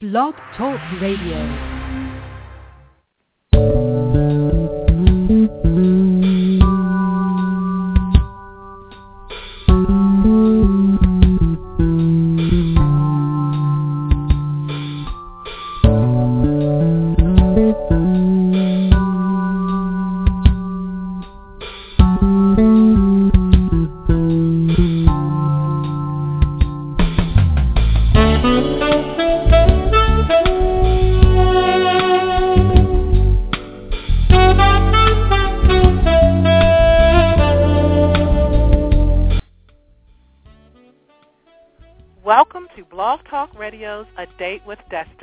Blog Talk Radio.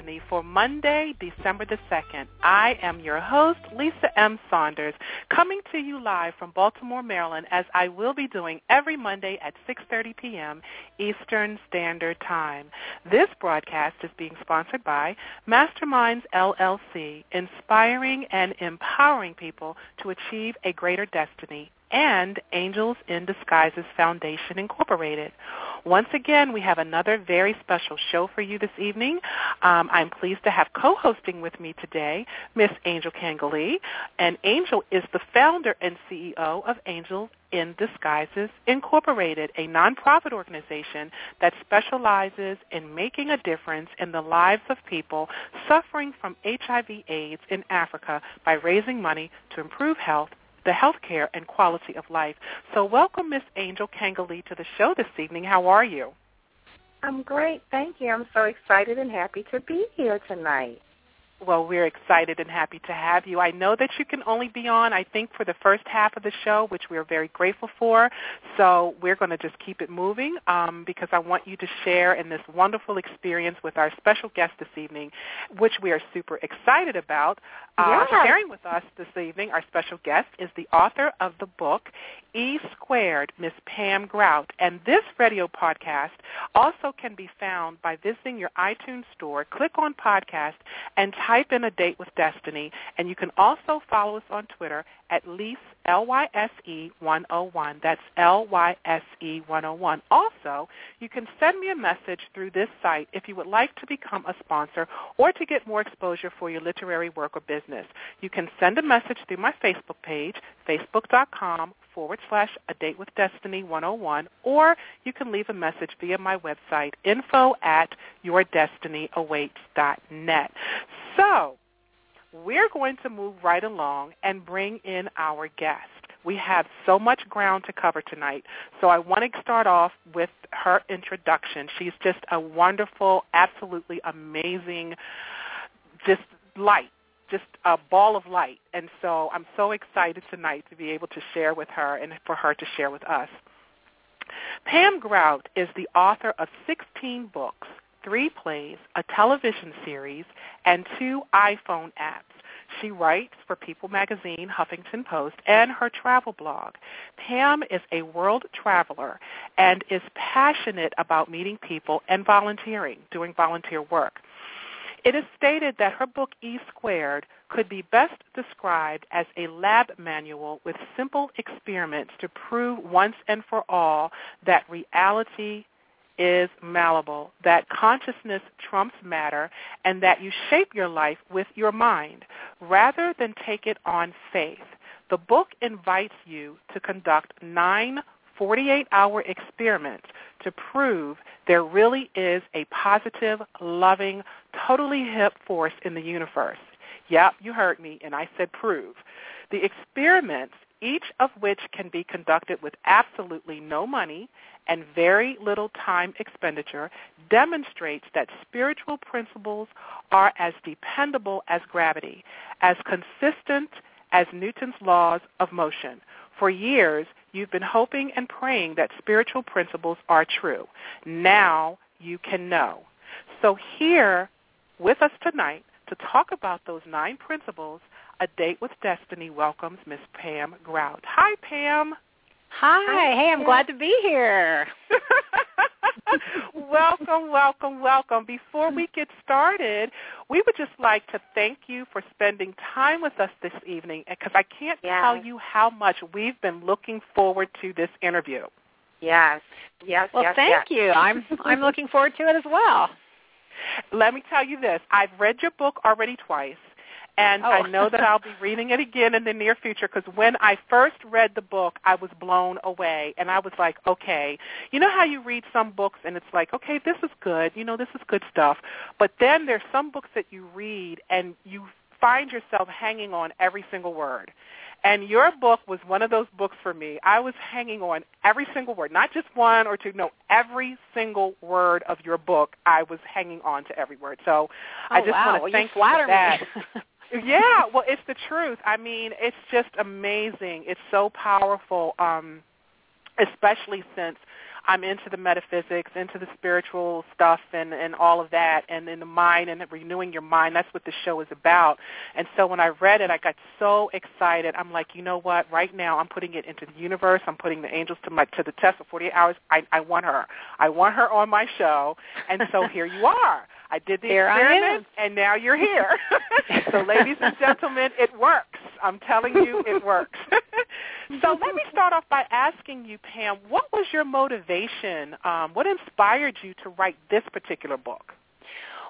Destiny for Monday, December the 2nd. I am your host, Lisa M. Saunders, coming to you live from Baltimore, Maryland, as I will be doing every Monday at 6.30 p.m. Eastern Standard Time. This broadcast is being sponsored by Masterminds LLC, inspiring and empowering people to achieve a greater destiny and Angels in Disguises Foundation Incorporated. Once again, we have another very special show for you this evening. Um, I'm pleased to have co-hosting with me today Miss Angel Kangalee. And Angel is the founder and CEO of Angels in Disguises Incorporated, a nonprofit organization that specializes in making a difference in the lives of people suffering from HIV AIDS in Africa by raising money to improve health the health care and quality of life. So welcome, Miss Angel Kangalee, to the show this evening. How are you? I'm great. Thank you. I'm so excited and happy to be here tonight. Well, we're excited and happy to have you. I know that you can only be on, I think, for the first half of the show, which we're very grateful for. So we're going to just keep it moving um, because I want you to share in this wonderful experience with our special guest this evening, which we are super excited about. Uh, Yes. Sharing with us this evening, our special guest is the author of the book E Squared, Miss Pam Grout. And this radio podcast also can be found by visiting your iTunes store, click on podcast, and type in A Date with Destiny. And you can also follow us on Twitter at least L-Y-S-E 101. That's L-Y-S-E 101. Also, you can send me a message through this site if you would like to become a sponsor or to get more exposure for your literary work or business. You can send a message through my Facebook page, facebook.com forward slash a date with destiny 101 or you can leave a message via my website info at yourdestinyawaits.net so we're going to move right along and bring in our guest we have so much ground to cover tonight so i want to start off with her introduction she's just a wonderful absolutely amazing just light just a ball of light. And so I'm so excited tonight to be able to share with her and for her to share with us. Pam Grout is the author of 16 books, three plays, a television series, and two iPhone apps. She writes for People Magazine, Huffington Post, and her travel blog. Pam is a world traveler and is passionate about meeting people and volunteering, doing volunteer work. It is stated that her book E Squared could be best described as a lab manual with simple experiments to prove once and for all that reality is malleable, that consciousness trumps matter, and that you shape your life with your mind rather than take it on faith. The book invites you to conduct nine 48-hour experiments to prove there really is a positive, loving, totally hip force in the universe. Yep, you heard me, and I said prove. The experiments, each of which can be conducted with absolutely no money and very little time expenditure, demonstrates that spiritual principles are as dependable as gravity, as consistent as Newton's laws of motion. For years, you've been hoping and praying that spiritual principles are true. Now you can know. So here with us tonight to talk about those nine principles, A Date with Destiny welcomes Miss Pam Grout. Hi, Pam. Hi. Hey, I'm glad to be here. welcome, welcome, welcome. Before we get started, we would just like to thank you for spending time with us this evening because I can't Yes. tell you how much we've been looking forward to this interview. Yes. Yes. Well, yes, thank yes. you. I'm I'm looking forward to it as well. Let me tell you this. I've read your book already twice. And oh. I know that I'll be reading it again in the near future because when I first read the book, I was blown away. And I was like, okay, you know how you read some books and it's like, okay, this is good. You know, this is good stuff. But then there's some books that you read and you find yourself hanging on every single word. And your book was one of those books for me. I was hanging on every single word, not just one or two, no, every single word of your book. I was hanging on to every word. So oh, I just wow. want to well, thank you for that. Yeah, well, it's the truth. I mean, it's just amazing. It's so powerful, um, especially since I'm into the metaphysics, into the spiritual stuff, and and all of that, and in the mind and renewing your mind. That's what the show is about. And so when I read it, I got so excited. I'm like, you know what? Right now, I'm putting it into the universe. I'm putting the angels to my to the test for 48 hours. I I want her. I want her on my show. And so here you are. I did the here experiment, and now you're here. so, ladies and gentlemen, it works. I'm telling you, it works. so, let me start off by asking you, Pam, what was your motivation? Um, what inspired you to write this particular book?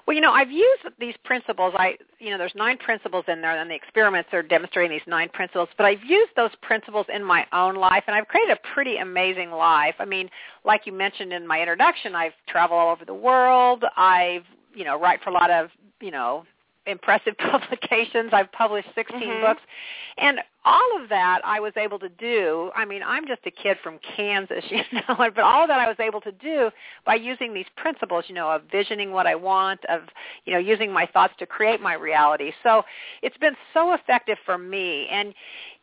Well, you know, I've used these principles. I, you know, there's nine principles in there, and the experiments are demonstrating these nine principles. But I've used those principles in my own life, and I've created a pretty amazing life. I mean, like you mentioned in my introduction, I've traveled all over the world. I've you know, write for a lot of, you know, impressive publications. I've published 16 mm-hmm. books. And all of that I was able to do. I mean, I'm just a kid from Kansas, you know, but all of that I was able to do by using these principles, you know, of visioning what I want, of, you know, using my thoughts to create my reality. So it's been so effective for me. And,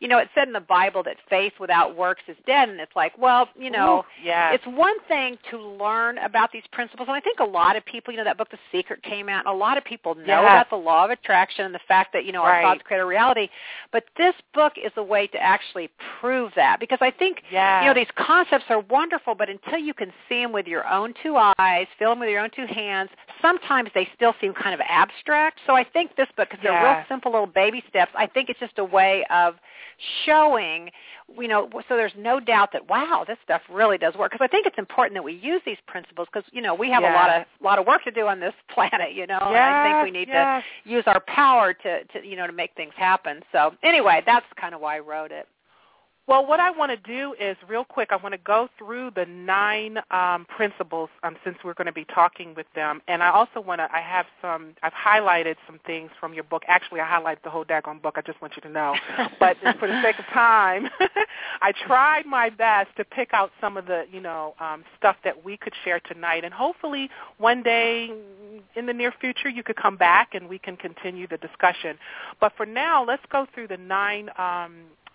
you know, it said in the Bible that faith without works is dead. And it's like, well, you know, Ooh, yes. it's one thing to learn about these principles. And I think a lot of people, you know, that book The Secret came out, and a lot of people know yes. about the law of attraction and the fact that, you know, right. our thoughts create a reality. But this book is a way to actually prove that because I think yes. you know these concepts are wonderful, but until you can see them with your own two eyes, feel them with your own two hands, sometimes they still seem kind of abstract. So I think this book, because yes. they're real simple little baby steps, I think it's just a way of showing you know, so there's no doubt that wow, this stuff really does work. Because I think it's important that we use these principles because you know we have a lot of lot of work to do on this planet, you know, yes, and I think we need yes. to use our power to, to you know to make things happen. So anyway, that's kind of why I wrote it. Well, what I want to do is, real quick, I want to go through the nine um, principles um, since we're going to be talking with them, and I also want to. I have some. I've highlighted some things from your book. Actually, I highlighted the whole daggone book. I just want you to know. but for the sake of time, I tried my best to pick out some of the, you know, um, stuff that we could share tonight, and hopefully one day in the near future you could come back and we can continue the discussion. But for now, let's go through the nine.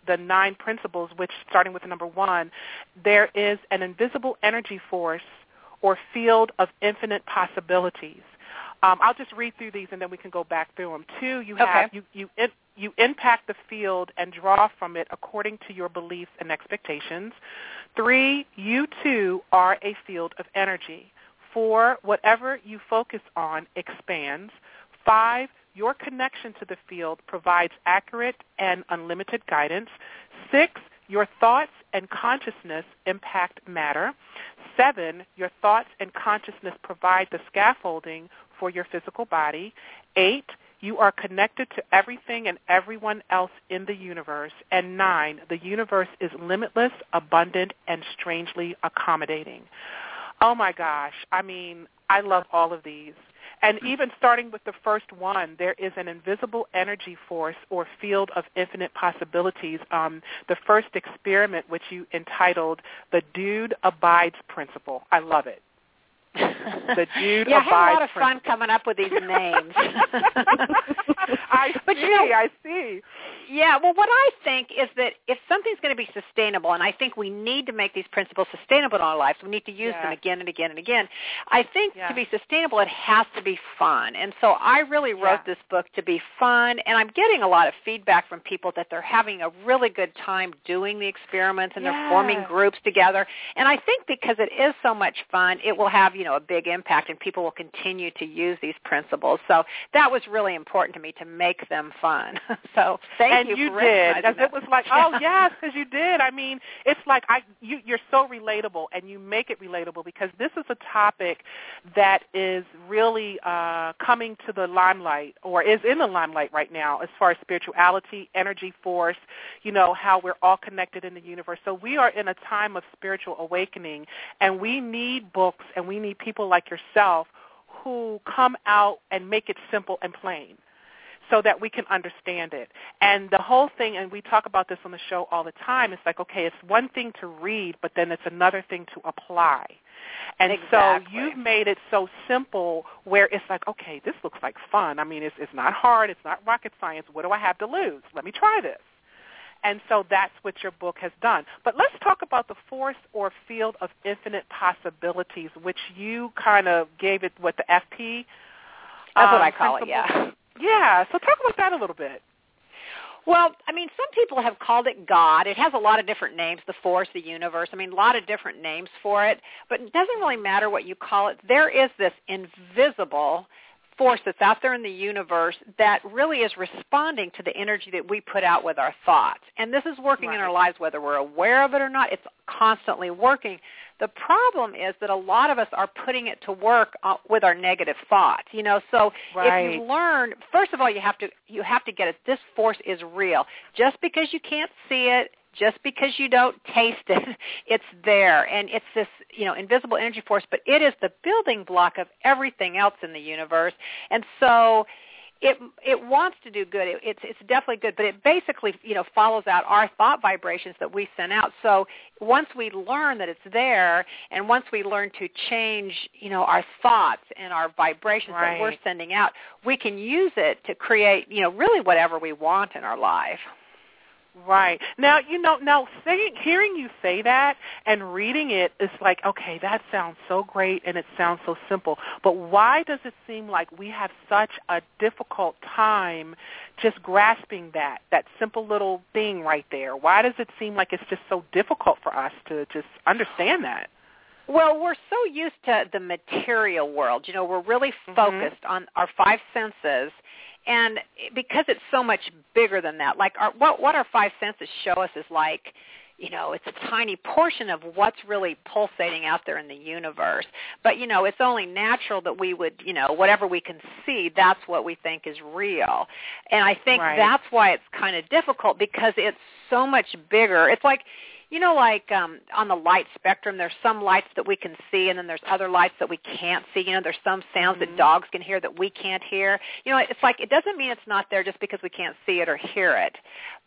The nine principles, which starting with number one, there is an invisible energy force or field of infinite possibilities. Um, I'll just read through these and then we can go back through them. Two, you have okay. you you in, you impact the field and draw from it according to your beliefs and expectations. Three, you too are a field of energy. Four, whatever you focus on expands. Five, your connection to the field provides accurate and unlimited guidance. Six, your thoughts and consciousness impact matter. Seven, your thoughts and consciousness provide the scaffolding for your physical body. Eight, you are connected to everything and everyone else in the universe. And nine, the universe is limitless, abundant, and strangely accommodating. Oh my gosh. I mean, I love all of these. And even starting with the first one, there is an invisible energy force or field of infinite possibilities. Um, the first experiment, which you entitled The Dude Abides Principle. I love it. the dude yeah, abides I had a lot of principle. fun coming up with these names. I But see, you know- I see. Yeah, well, what I think is that if something's going to be sustainable, and I think we need to make these principles sustainable in our lives, we need to use Yeah. them again and again and again. I think Yeah. to be sustainable, it has to be fun. And so I really wrote Yeah. this book to be fun, and I'm getting a lot of feedback from people that they're having a really good time doing the experiments, and they're forming groups together. And I think because it is so much fun, it will have, you know, a big impact, and people will continue to use these principles. So that was really important to me to make them fun. so thank and you, you did because it was like, oh yes, because you did. I mean, it's like I you you're so relatable, and you make it relatable because this is a topic that is really uh, coming to the limelight or is in the limelight right now as far as spirituality, energy force, you know how we're all connected in the universe. So we are in a time of spiritual awakening, and we need books and we need people like yourself who come out and make it simple and plain so that we can understand it. And the whole thing, and we talk about this on the show all the time, it's like, okay, it's one thing to read, but then it's another thing to apply. And Exactly. so you've made it so simple where it's like, okay, this looks like fun. I mean, it's, it's not hard. It's not rocket science. What do I have to lose? Let me try this. And so that's what your book has done. But let's talk about the force or field of infinite possibilities, which you kind of gave it what the FP. That's what um, I call it. Yeah. Yeah. So talk about that a little bit. Well, I mean, some people have called it God. It has a lot of different names, the force, the universe. I mean, a lot of different names for it. But it doesn't really matter what you call it. There is this invisible force that's out there in the universe that really is responding to the energy that we put out with our thoughts. And this is working in our lives whether we're aware of it or not. It's constantly working. The problem is that a lot of us are putting it to work uh, with our negative thoughts. You know, so if you learn, first of all, you have to you have to get it. This force is real. Just because you can't see it, just because you don't taste it, it's there, and it's this you know invisible energy force. But it is the building block of everything else in the universe, and so it it wants to do good. It, it's it's definitely good, but it basically you know follows out our thought vibrations that we send out. So once we learn that it's there, and once we learn to change you know our thoughts and our vibrations that we're sending out, we can use it to create you know really whatever we want in our life. Right. Now, you know, now saying, hearing you say that and reading it is like, okay, that sounds so great and it sounds so simple. But why does it seem like we have such a difficult time just grasping that, that simple little thing right there? Why does it seem like it's just so difficult for us to just understand that? Well, we're so used to the material world. You know, we're really Mhm. focused on our five senses, and because it's so much bigger than that, like our, what what our five senses show us is like, you know, it's a tiny portion of what's really pulsating out there in the universe. But you know, it's only natural that we would, you know, whatever we can see, that's what we think is real. And I think Right. that's why it's kind of difficult because it's so much bigger. It's like you know, like um, on the light spectrum, there's some lights that we can see, and then there's other lights that we can't see. You know, there's some sounds Mhm. that dogs can hear that we can't hear. You know, it's like it doesn't mean it's not there just because we can't see it or hear it.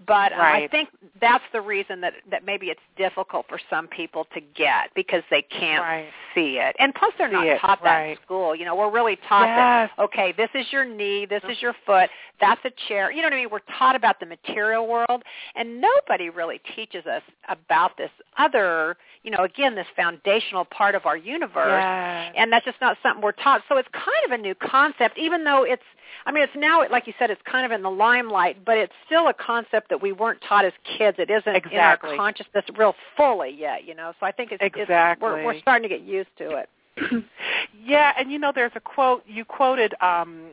But uh, I think that's the reason that that maybe it's difficult for some people to get because they can't Right. see it. And plus, they're See not it, taught that in school. You know, we're really taught Yes. that okay, this is your knee, this is your foot, that's a chair. You know what I mean? We're taught about the material world, and nobody really teaches us about this other, you know, again, this foundational part of our universe. Yes. And that's just not something we're taught. So it's kind of a new concept, even though it's, I mean, it's now, like you said, it's kind of in the limelight, but it's still a concept that we weren't taught as kids. It isn't Exactly. in our consciousness real fully yet, you know. So I think it's, it's Exactly. we're, we're starting to get used to it. yeah, and you know, there's a quote you quoted um,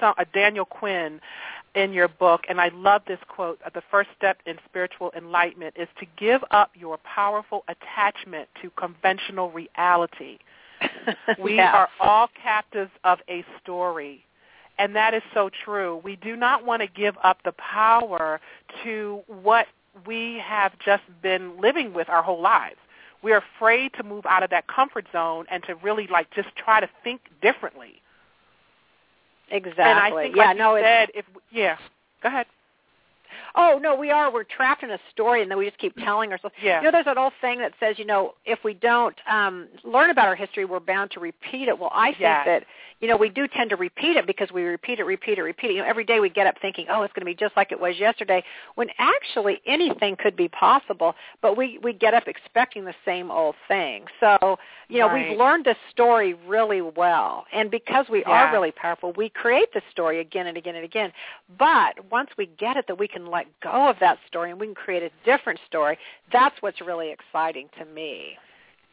some, uh, Daniel Quinn in your book, and I love this quote. The first step in spiritual enlightenment is to give up your powerful attachment to conventional reality. We Yeah. are all captives of a story. And that is so true. We do not want to give up the power to what we have just been living with our whole lives. We're afraid to move out of that comfort zone and to really like just try to think differently. Exactly. And I think, yeah, like no, you said, if yeah, go ahead. Oh no, we are. We're trapped in a story, and then we just keep telling ourselves. Yeah. You know, there's that old saying that says, you know, if we don't um, learn about our history, we're bound to repeat it. Well, I think Yes. that you know we do tend to repeat it because we repeat it, repeat it, repeat it. You know, every day we get up thinking, oh, it's going to be just like it was yesterday, when actually anything could be possible. But we we get up expecting the same old thing. So you know, Right. we've learned the story really well, and because we are really powerful, we create the story again and again and again. But once we get it, that we can let go of that story and we can create a different story. That's what's really exciting to me.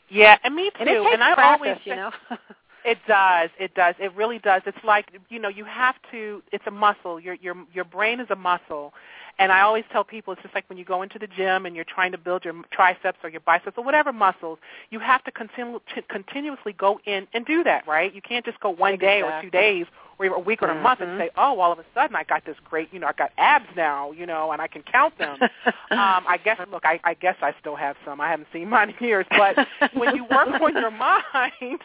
Yeah, and me too. And it takes I practice, always you know. It does. It does. It really does. It's like you know, you have to. It's a muscle. Your your your brain is a muscle, and I always tell people it's just like when you go into the gym and you're trying to build your triceps or your biceps or whatever muscles, you have to continu- continuously go in and do that, right? You can't just go one exactly. day or two days or even a week or a month and Mhm. say, oh, all of a sudden I got this great, you know, I got abs now, you know, and I can count them. um, I guess, look, I, I guess I still have some. I haven't seen mine in years, but when you work on your mind,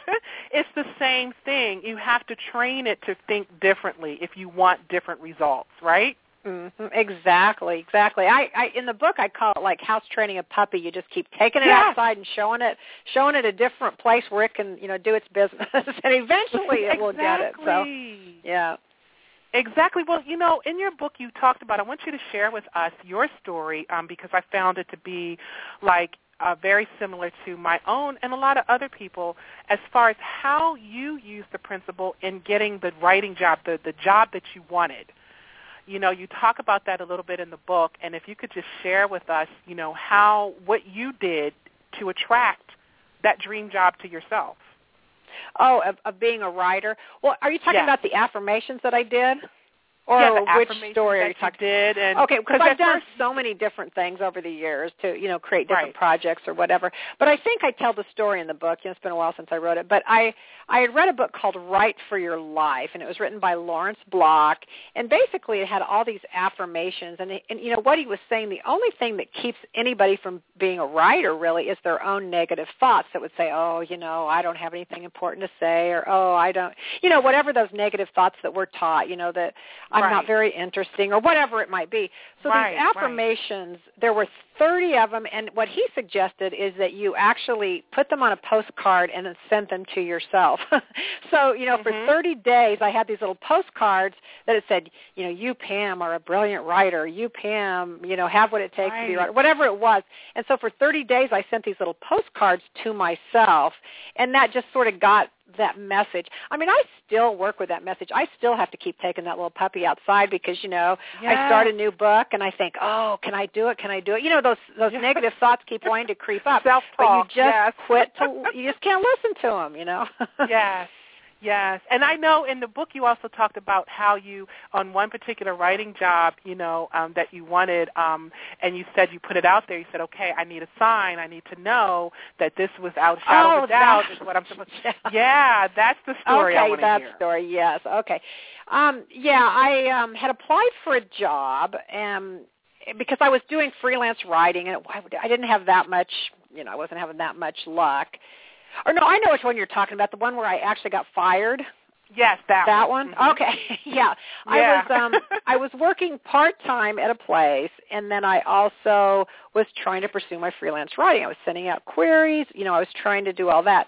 it's the same thing. You have to train it to think differently if you want different results, right? Hmm Exactly, exactly. I, I in the book I call it like house training a puppy. You just keep taking it Yes. outside and showing it, showing it a different place where it can, you know, do its business, and eventually it will get it. So, yeah. Exactly. Well, you know, in your book you talked about. I want you to share with us your story um, because I found it to be like uh, very similar to my own and a lot of other people as far as how you use the principle in getting the writing job, the the job that you wanted. You know, you talk about that a little bit in the book, and if you could just share with us, you know, how what you did to attract that dream job to yourself. Oh, of, of being a writer. Well, are you talking about the affirmations that I did, or yeah, which story are that you talking? did, and Okay, because I've done first- so many different things over the years to, you know, create different Right. projects or whatever. But I think I tell the story in the book. You know, it's been a while since I wrote it. But I, I had read a book called Write for Your Life, and it was written by Lawrence Block. And basically, it had all these affirmations. And, and you know, what he was saying, the only thing that keeps anybody from being a writer really is their own negative thoughts that would say, oh, you know, I don't have anything important to say, or oh, I don't, you know, whatever those negative thoughts that we're taught, you know, that I'm not very interesting or whatever it might be. So Right, these right. affirmations, there were 30 of them, and what he suggested is that you actually put them on a postcard and then send them to yourself. so, you know, Mhm. for 30 days, I had these little postcards that it said, you know, you, Pam, are a brilliant writer. You, Pam, you know, have what it takes to be a Right. writer, whatever it was. And so for 30 days, I sent these little postcards to myself, and that just sort of got that message. I mean, I still work with that message. I still have to keep taking that little puppy outside because, you know, I start a new book and I think, "Oh, can I do it? Can I do it?" You know, those those negative thoughts keep wanting to creep up. Self-talk, but you just yes. quit to you just can't listen to them, you know. yes. Yes. And I know in the book you also talked about how you on one particular writing job, you know, um that you wanted um and you said you put it out there. You said, "Okay, I need a sign. I need to know that this was out shadow Oh, of doubt is what I'm supposed yeah. Yeah, that's the story I okay, want to that hear. story. Yes. Okay. Um, yeah, I um, had applied for a job and because I was doing freelance writing, and I didn't have that much. You know, I wasn't having that much luck. Or no, I know which one you're talking about. The one where I actually got fired. Yes, that, That one? Mhm. Okay. yeah. I was um I was working part-time at a place and then I also was trying to pursue my freelance writing. I was sending out queries, you know, I was trying to do all that.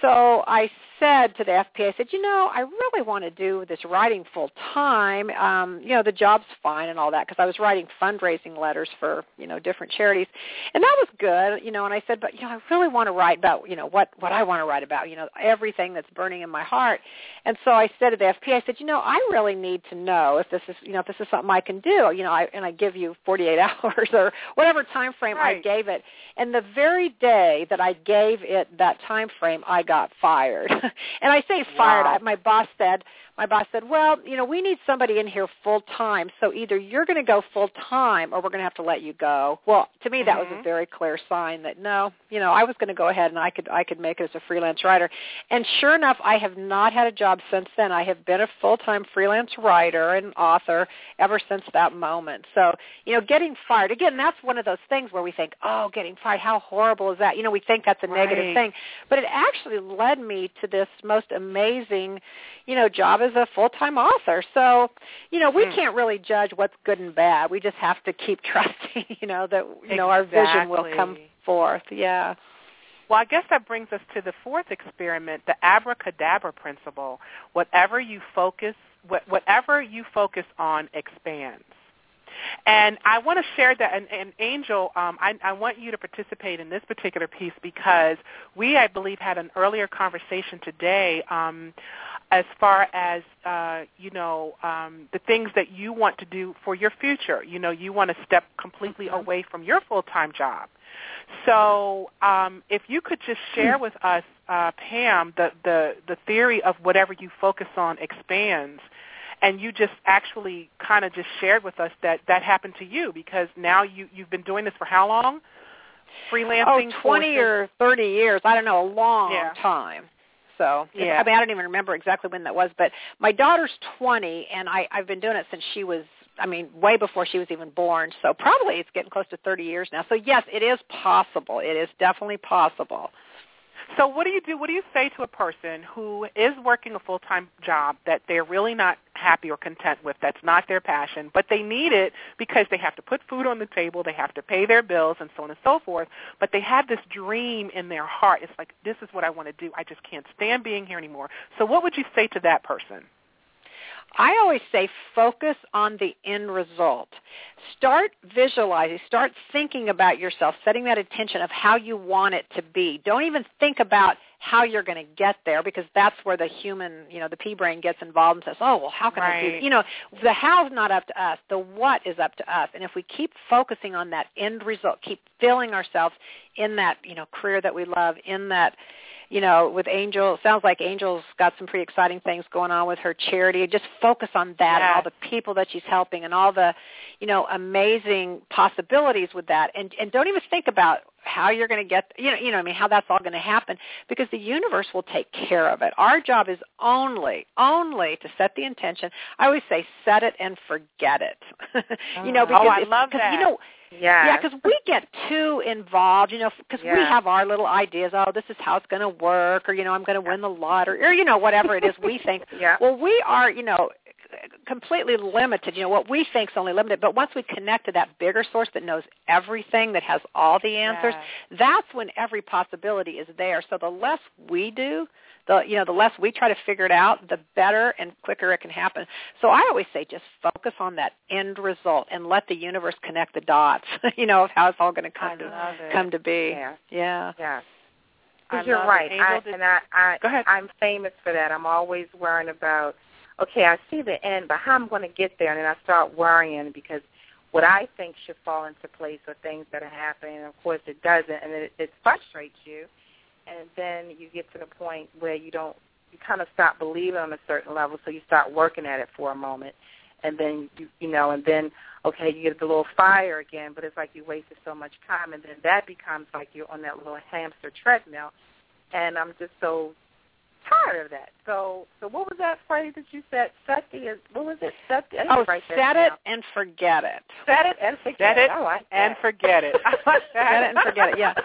So I said to the FPA, I said, you know, I really want to do this writing full time. Um, you know, the job's fine and all that because I was writing fundraising letters for you know different charities, and that was good. You know, and I said, but you know, I really want to write about you know what what I want to write about. You know, everything that's burning in my heart. And so I said to the FPA, I said, you know, I really need to know if this is you know if this is something I can do. You know, I, and I give you 48 hours or whatever time frame I gave it. And the very day that I gave it that time frame, I got fired. and I say fired. I, my boss said, my boss said, well, you know, we need somebody in here full time. So either you're going to go full time or we're going to have to let you go. Well, to me, that was a Mhm. very clear sign that no, you know, I was going to go ahead and I could I could make it as a freelance writer. And sure enough, I have not had a job since then. I have been a full time freelance writer and author ever since that moment. So you know, getting fired again, that's one of those things where we think, oh, getting fired, how horrible is that? You know, we think that's a negative thing, but it actually led me to this most amazing, you know, job as a full-time author. So, you know, we Hmm. can't really judge what's good and bad. We just have to keep trusting, you know, that you know our vision will come forth. Yeah. Well, I guess that brings us to the fourth experiment, the abracadabra principle. Whatever you focus, what, whatever you focus on expands. And I want to share that, and, and Angel, um, I, I want you to participate in this particular piece because we, I believe, had an earlier conversation today um, as far as uh, you know um, the things that you want to do for your future. You know, you want to step completely Mm-hmm. away from your full-time job. So, um, if you could just share with us, uh, Pam, the, the the theory of whatever you focus on expands, and you just actually kind of just shared with us that that happened to you because now you you've been doing this for how long? Freelancing oh, for 20 or 30 years. I don't know, a long Yeah. time. So Yeah. I mean, I don't even remember exactly when that was, but my daughter's 20, and I, I've been doing it since she was, I mean, way before she was even born. So probably it's getting close to 30 years now. So yes, it is possible. It is definitely possible. So what do you do? What do you say to a person who is working a full-time job that they're really not happy or content with, that's not their passion, but they need it because they have to put food on the table, they have to pay their bills and so on and so forth, but they have this dream in their heart. It's like, this is what I want to do. I just can't stand being here anymore. So what would you say to that person? I always say focus on the end result. Start visualizing, start thinking about yourself, setting that intention of how you want it to be. Don't even think about how you're going to get there because that's where the human, you know, the pea brain gets involved and says, "Oh, well, how can I do?" Right. You know, the how's not up to us. The what is up to us. And if we keep focusing on that end result, keep filling ourselves in that, you know, career that we love, in that you know, with Angel, it sounds like Angel's got some pretty exciting things going on with her charity. Just focus on that and all the people that she's helping and all the, you know, amazing possibilities with that. And and don't even think about how you're going to get, you know, you know, I mean, how that's all going to happen because the universe will take care of it. Our job is only, only to set the intention. I always say, set it and forget it. you know, Oh, because I if- love that. You know, Yes. yeah, because we get too involved, you know, because we have our little ideas. Oh, this is how it's going to work, or you know, I'm going to win the lottery, or you know, whatever it is we think. Yeah. Well, we are, you know, completely limited. You know, what we think is only limited, but once we connect to that bigger source that knows everything, that has all the answers, Yes. that's when every possibility is there. So the less we do, the you know, the less we try to figure it out, the better and quicker it can happen. So I always say just focus on that end result and let the universe connect the dots, you know, of how it's all going to come to it. come to be. Yeah. Yeah. Yes. I Because you're right. I, and I, I, Go ahead. I'm famous for that. I'm always worrying about, okay, I see the end, but how I'm going to get there, and then I start worrying because what I think should fall into place are things that are happening, and of course it doesn't, and it, it frustrates you, and then you get to the point where you don't, you kind of stop believing on a certain level, so you start working at it for a moment, and then you, you know, and then okay, you get the little fire again, but it's like you wasted so much time, and then that becomes like you're on that little hamster treadmill, and I'm just so tired of that. So, so what was that phrase that you said? Set the what was it? Set the, I need to Oh, that set it and forget it. Set it and forget Set it I like and forget it. I like that. Set it and forget it, yeah.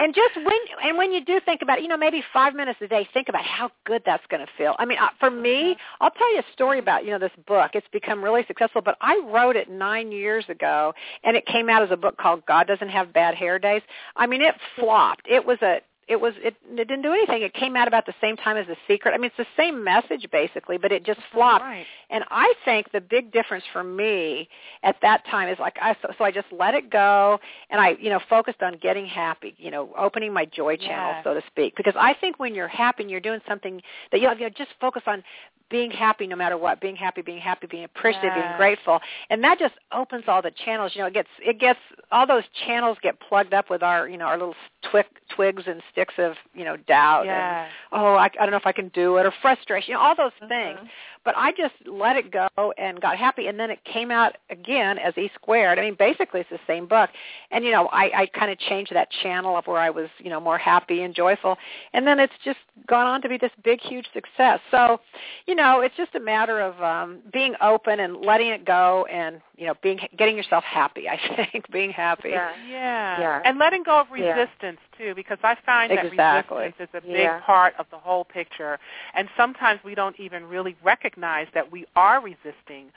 And just when and when you do think about it, you know, maybe five minutes a day, think about how good that's going to feel. I mean, uh, for me, I'll tell you a story about you know this book. It's become really successful, but I wrote it nine years ago, and it came out as a book called God Doesn't Have Bad Hair Days. I mean, it flopped. It was a it was it, it didn't do anything. It came out about the same time as The Secret. I mean, it's the same message basically, but it just flopped. Right. And I think the big difference for me at that time is like I so, so I just let it go and I you know focused on getting happy, you know, opening my joy channel Yes. so to speak. Because I think when you're happy and you're doing something that you know, you know just focus on being happy no matter what, being happy, being happy, being appreciative, being grateful, and that just opens all the channels. You know, it gets it gets all those channels get plugged up with our you know our little twig, twigs and sticks of you know doubt and oh I, I don't know if I can do it or frustration, you know, all those things. Mhm. But I just let it go and got happy, and then it came out again as E squared. I mean, basically it's the same book, and you know, I, I kind of changed that channel of where I was, you know, more happy and joyful, and then it's just gone on to be this big, huge success. So, you know, it's just a matter of um, being open and letting it go, and you know, being getting yourself happy. I think being happy. Yeah. Yeah. Yeah. And letting go of Yeah. resistance too, because I find that resistance is a big Yeah. part of the whole picture. And sometimes we don't even really recognize that we are resisting.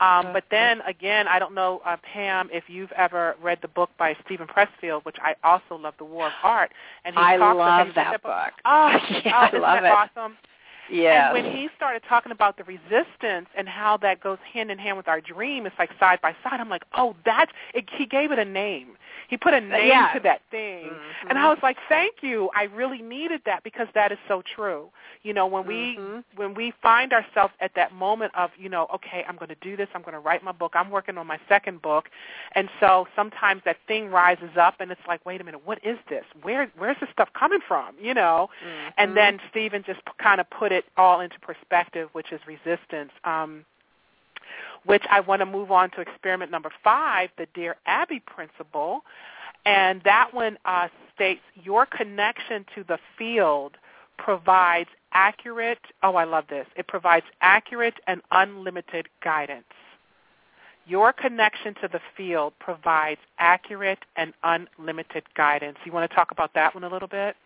Um, but then again, I don't know, uh, Pam, if you've ever read the book by Steven Pressfield, which I also love, The War of Art. And he I talks love you that book. Oh, Yeah, oh, I love that it. awesome? Yes. And when he started talking about the resistance and how that goes hand in hand with our dream, it's like side by side. I'm like, oh, that's. It, he gave it a name. He put a name yeah. to that thing, mm-hmm. and I was like, thank you. I really needed that because that is so true. You know, when mm-hmm. we when we find ourselves at that moment of, you know, okay, I'm going to do this. I'm going to write my book. I'm working on my second book, and so sometimes that thing rises up, and it's like, wait a minute, what is this? Where where's this stuff coming from? You know, mm-hmm. and then Steven just kind of put it all into perspective, which is resistance. Um, which I want to move on to experiment number five, the Dear Abby principle. And that one uh, states your connection to the field provides accurate, oh, I love this. It provides accurate and unlimited guidance. Your connection to the field provides accurate and unlimited guidance. You want to talk about that one a little bit?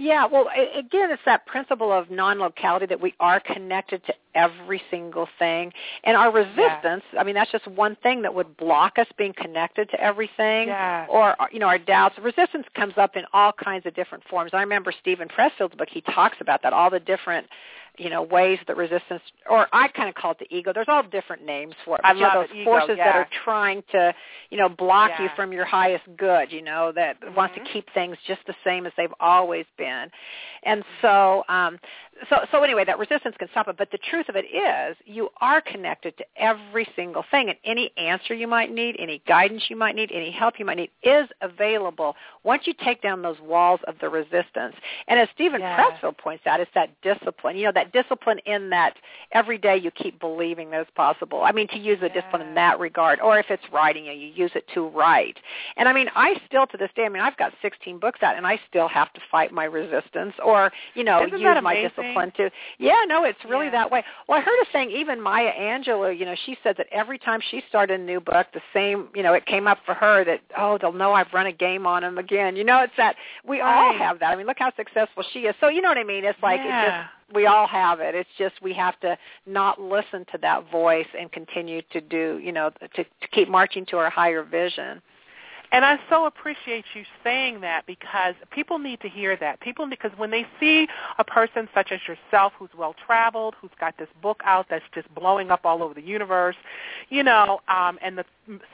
Yeah, well, again, it's that principle of non-locality that we are connected to every single thing. And our resistance, yeah. I mean, that's just one thing that would block us being connected to everything. Yeah. Or, you know, our doubts. Resistance comes up in all kinds of different forms. I remember Steven Pressfield's book, he talks about that, all the different you know ways that resistance or I kind of call it the ego. There's all different names for it. I you know, love those it. forces yeah. that are trying to, you know, block yeah. you from your highest good, you know, that mm-hmm. wants to keep things just the same as they've always been. And so um so so anyway, that resistance can stop it, but the truth of it is you are connected to every single thing and any answer you might need, any guidance you might need, any help you might need is available once you take down those walls of the resistance. And as Steven yes. Pressfield points out, it's that discipline. You know, that discipline in that every day you keep believing that it's possible. I mean, to use the yeah. discipline in that regard, or if it's writing, you, you use it to write. And I mean, I still to this day, I mean, I've got 16 books out, and I still have to fight my resistance, or you know, Isn't use my amazing? Discipline to. Yeah, no, it's really Yeah. that way. Well, I heard a saying, even Maya Angelou, you know, she said that every time she started a new book, the same, you know, it came up for her that oh, they'll know I've run a game on them again. You know, it's that we all have that. I mean, look how successful she is. So you know what I mean? It's like yeah. it just we all have it. It's just we have to not listen to that voice and continue to do, you know, to, to keep marching to our higher vision. And I so appreciate you saying that because people need to hear that. People because when they see a person such as yourself who's well traveled, who's got this book out that's just blowing up all over the universe, you know, um, and the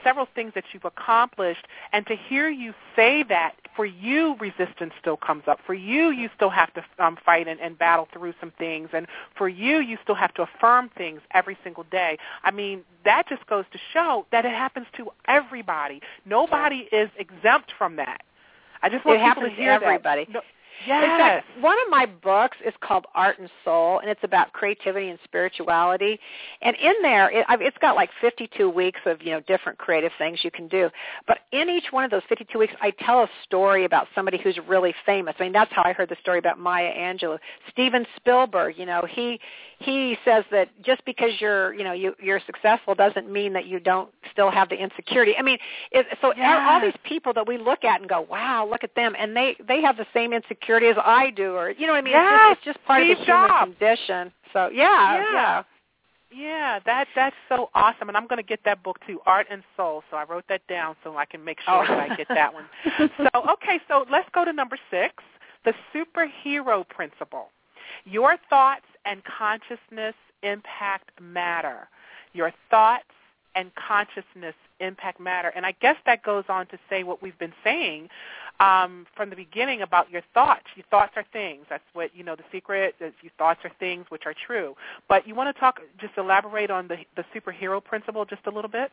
several things that you've accomplished, and to hear you say that for you, resistance still comes up. For you, you still have to um, fight and, and battle through some things, and for you, you still have to affirm things every single day. I mean, that just goes to show that it happens to everybody. Nobody is exempt from that. I just want it people happens to hear to everybody. that. No, In fact, one of my books is called Art and Soul, and it's about creativity and spirituality. And in there, it, it's got like 52 weeks of you know different creative things you can do. But in each one of those 52 weeks, I tell a story about somebody who's really famous. I mean, that's how I heard the story about Maya Angelou. Steven Spielberg, you know, he he says that just because you're you know you, you're successful doesn't mean that you don't still have the insecurity. I mean, it, so all Yes. these people that we look at and go, wow, look at them, and they they have the same insecurity as I do, or you know what I mean? Yes, It's, just, it's just part of the human Jobs. condition. So yeah, Yeah. yeah. Yeah, that that's so awesome, and I'm going to get that book too, Art and Soul. So I wrote that down so I can make sure Oh. that I get that one. so okay, so let's go to number six, the superhero principle. Your thoughts and consciousness impact matter. Your thoughts and consciousness impact matter, and I guess that goes on to say what we've been saying um, from the beginning about your thoughts. Your thoughts are things. That's what you know. The secret is your thoughts are things, which are true. But you want to talk, just elaborate on the the superhero principle just a little bit.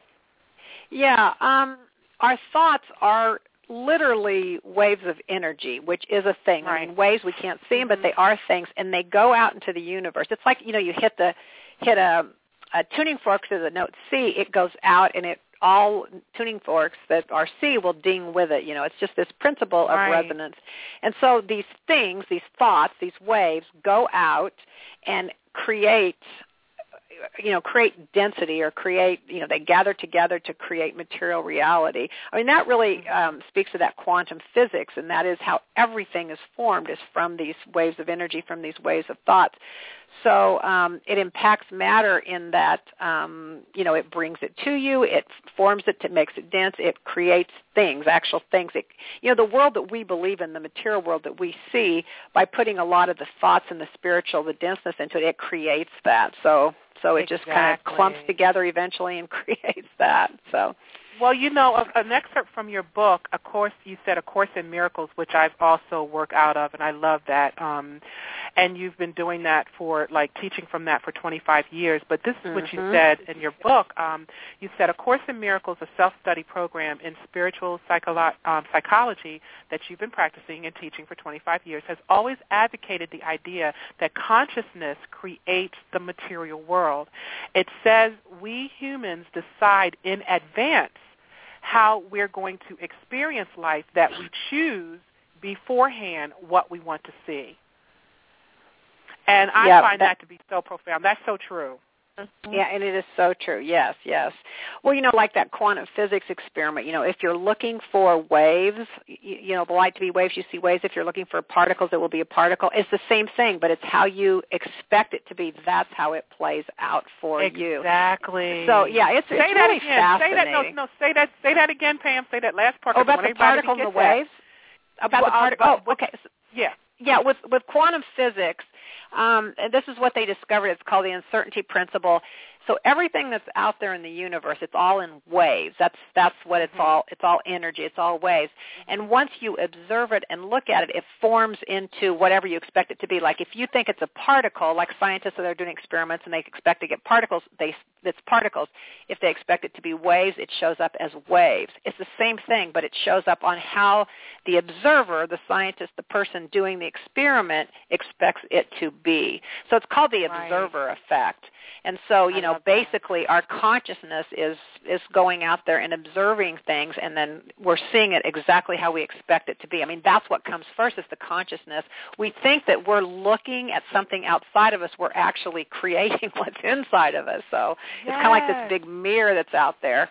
Yeah, um, our thoughts are literally waves of energy, which is a thing. I Right. mean, waves we can't see them, but Mhm. they are things, and they go out into the universe. It's like you know, you hit the hit a, Uh, a tuning fork to the note C, it goes out, and it all tuning forks that are C will ding with it. You know, it's just this principle of Right. resonance. And so these things, these thoughts, these waves go out and create you know create density or create you know they gather together to create material reality i mean that really um, speaks to that quantum physics and that is how everything is formed is from these waves of energy from these waves of thoughts so um, it impacts matter in that um, you know it brings it to you, it forms it, it makes it dense, it creates things, actual things. It, you know the world that we believe in, the material world that we see, by putting a lot of the thoughts and the spiritual, the denseness into it, it creates that. So so it just kind of clumps together eventually and creates that. So Well, you know, an excerpt from your book, a course you said, a course in miracles, which I've also worked out of, and I love that. Um, and you've been doing that for like teaching from that for 25 years. But this is what you Mhm. said in your book. Um, you said a course in miracles, a self-study program in spiritual psycholo- um, psychology that you've been practicing and teaching for 25 years, has always advocated the idea that consciousness creates the material world. It says we humans decide in advance how we're going to experience life that we choose beforehand what we want to see. And I Yeah, find that- that to be so profound. That's so true. Yeah, and it is so true. Yes, yes. Well, you know, like that quantum physics experiment. You know, if you're looking for waves, you, you know, the light to be waves, you see waves. If you're looking for particles, it will be a particle. It's the same thing, but it's how you expect it to be. That's how it plays out for you. Exactly. So yeah, it's, say it's that really again. Say that. fascinating. No, no. Say that. Say that again, Pam. Say that last part. oh, about the particles and the that. waves. About Well, the uh, particle. Oh, okay. Yeah. yeah, with with quantum physics, um, and this is what they discovered. It's called the uncertainty principle. So everything that's out there in the universe, it's all in waves. That's that's what it's Mhm. all. It's all energy. It's all waves. And once you observe it and look at it, it forms into whatever you expect it to be. Like if you think it's a particle, like scientists that are doing experiments and they expect to get particles, they it's particles. If they expect it to be waves, it shows up as waves. It's the same thing, but it shows up on how the observer, the scientist, the person doing the experiment expects it to be. So it's called the Right. observer effect. And so, you I know, love that. basically our consciousness is is going out there and observing things and then we're seeing it exactly how we expect it to be. I mean, that's what comes first is the consciousness. We think that we're looking at something outside of us, we're actually creating what's inside of us. So, it's kind of like this big mirror that's out there.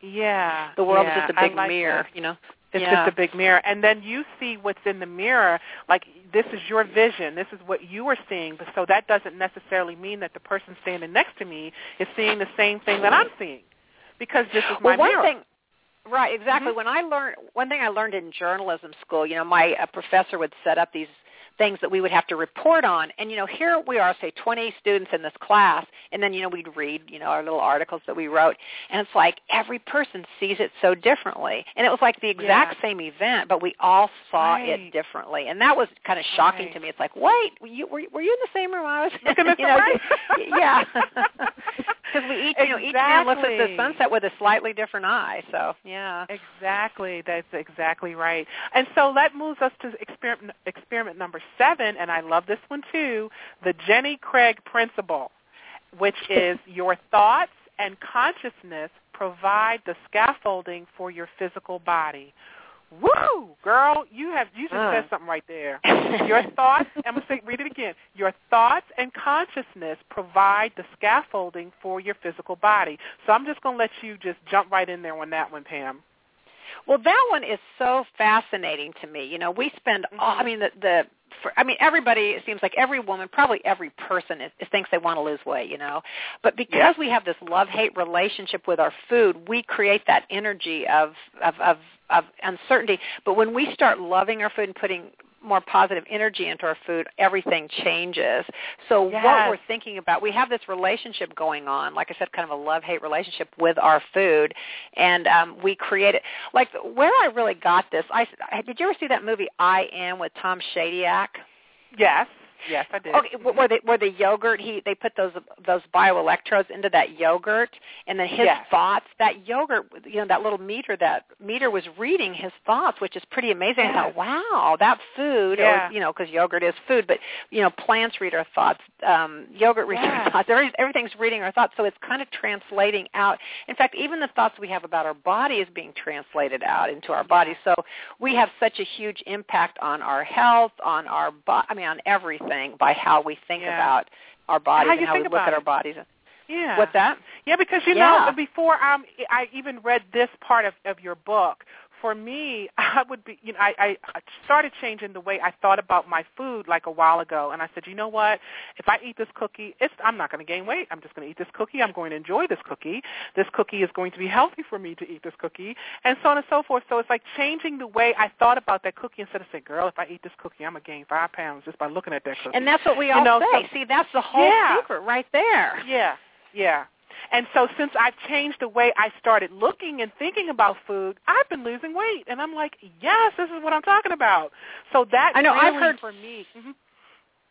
Yeah. The world yeah, is just a big like mirror, that. you know. It's Yeah. just a big mirror. And then you see what's in the mirror, like this is your vision, this is what you are seeing, but so that doesn't necessarily mean that the person standing next to me is seeing the same thing that I'm seeing. Because this is my well, one mirror. thing right exactly Mhm. when i learned one thing i learned in journalism school you know my professor would set up these things that we would have to report on and you know here we are say 20 students in this class and then you know we'd read you know our little articles that we wrote and it's like every person sees it so differently and it was like the exact Yeah. same event but we all saw Right. it differently and that was kind of shocking Right. to me it's like wait were you were, you- were you in the same room i was Look at this you know, right? yeah because we each you know each man looks at the sunset with a slightly different eye so yeah Exactly. That's exactly right. And so that moves us to experiment, experiment number seven, and I love this one too, the Jenny Craig principle, which is your thoughts and consciousness provide the scaffolding for your physical body. Woo, girl, you have you just Uh. said something right there. Your thoughts, I'm going to say, read it again. Your thoughts and consciousness provide the scaffolding for your physical body. So I'm just going to let you just jump right in there on that one, Pam. Well, that one is so fascinating to me. You know, we spend all, I mean the the for, I mean everybody it seems like every woman, probably every person is, is thinks they want to lose weight, you know. But because we have this love-hate relationship with our food, we create that energy of of of of uncertainty. But when we start loving our food and putting more positive energy into our food, everything changes. So what we're thinking about, we have this relationship going on, like I said, kind of a love-hate relationship with our food, and um, we create it. Like where I really got this, I did you ever see that movie I Am with Tom Shadyac? Yes. Yes, I did. Okay, where the where the yogurt he they put those those bioelectrodes into that yogurt, and then his Yes. thoughts. That yogurt, you know, that little meter that meter was reading his thoughts, which is pretty amazing. I thought, wow, that food, Yeah. or you know, because yogurt is food, but you know, plants read our thoughts, um, yogurt reads Yes. our thoughts. Every, everything's reading our thoughts, so it's kind of translating out. In fact, even the thoughts we have about our body is being translated out into our body. So we have such a huge impact on our health, on our bo- I mean, on everything by how we think Yeah. about our bodies How and how we look at our it. bodies. Yeah. What's that? Yeah, because you Yeah. know, before um, I even read this part of, of your book, for me, I would be, you know, I, I started changing the way I thought about my food like a while ago, and I said, you know what? If I eat this cookie, it's I'm not going to gain weight. I'm just going to eat this cookie. I'm going to enjoy this cookie. This cookie is going to be healthy for me to eat this cookie, and so on and so forth. So it's like changing the way I thought about that cookie instead of saying, girl, if I eat this cookie, I'm going to gain five pounds just by looking at that cookie. And that's what we You all know, say. so- See, that's the whole Yeah. secret right there. Yeah, yeah. And so since I've changed the way I started looking and thinking about food, I've been losing weight. And I'm like, yes, this is what I'm talking about. So that I know, I've heard- for me. mhm.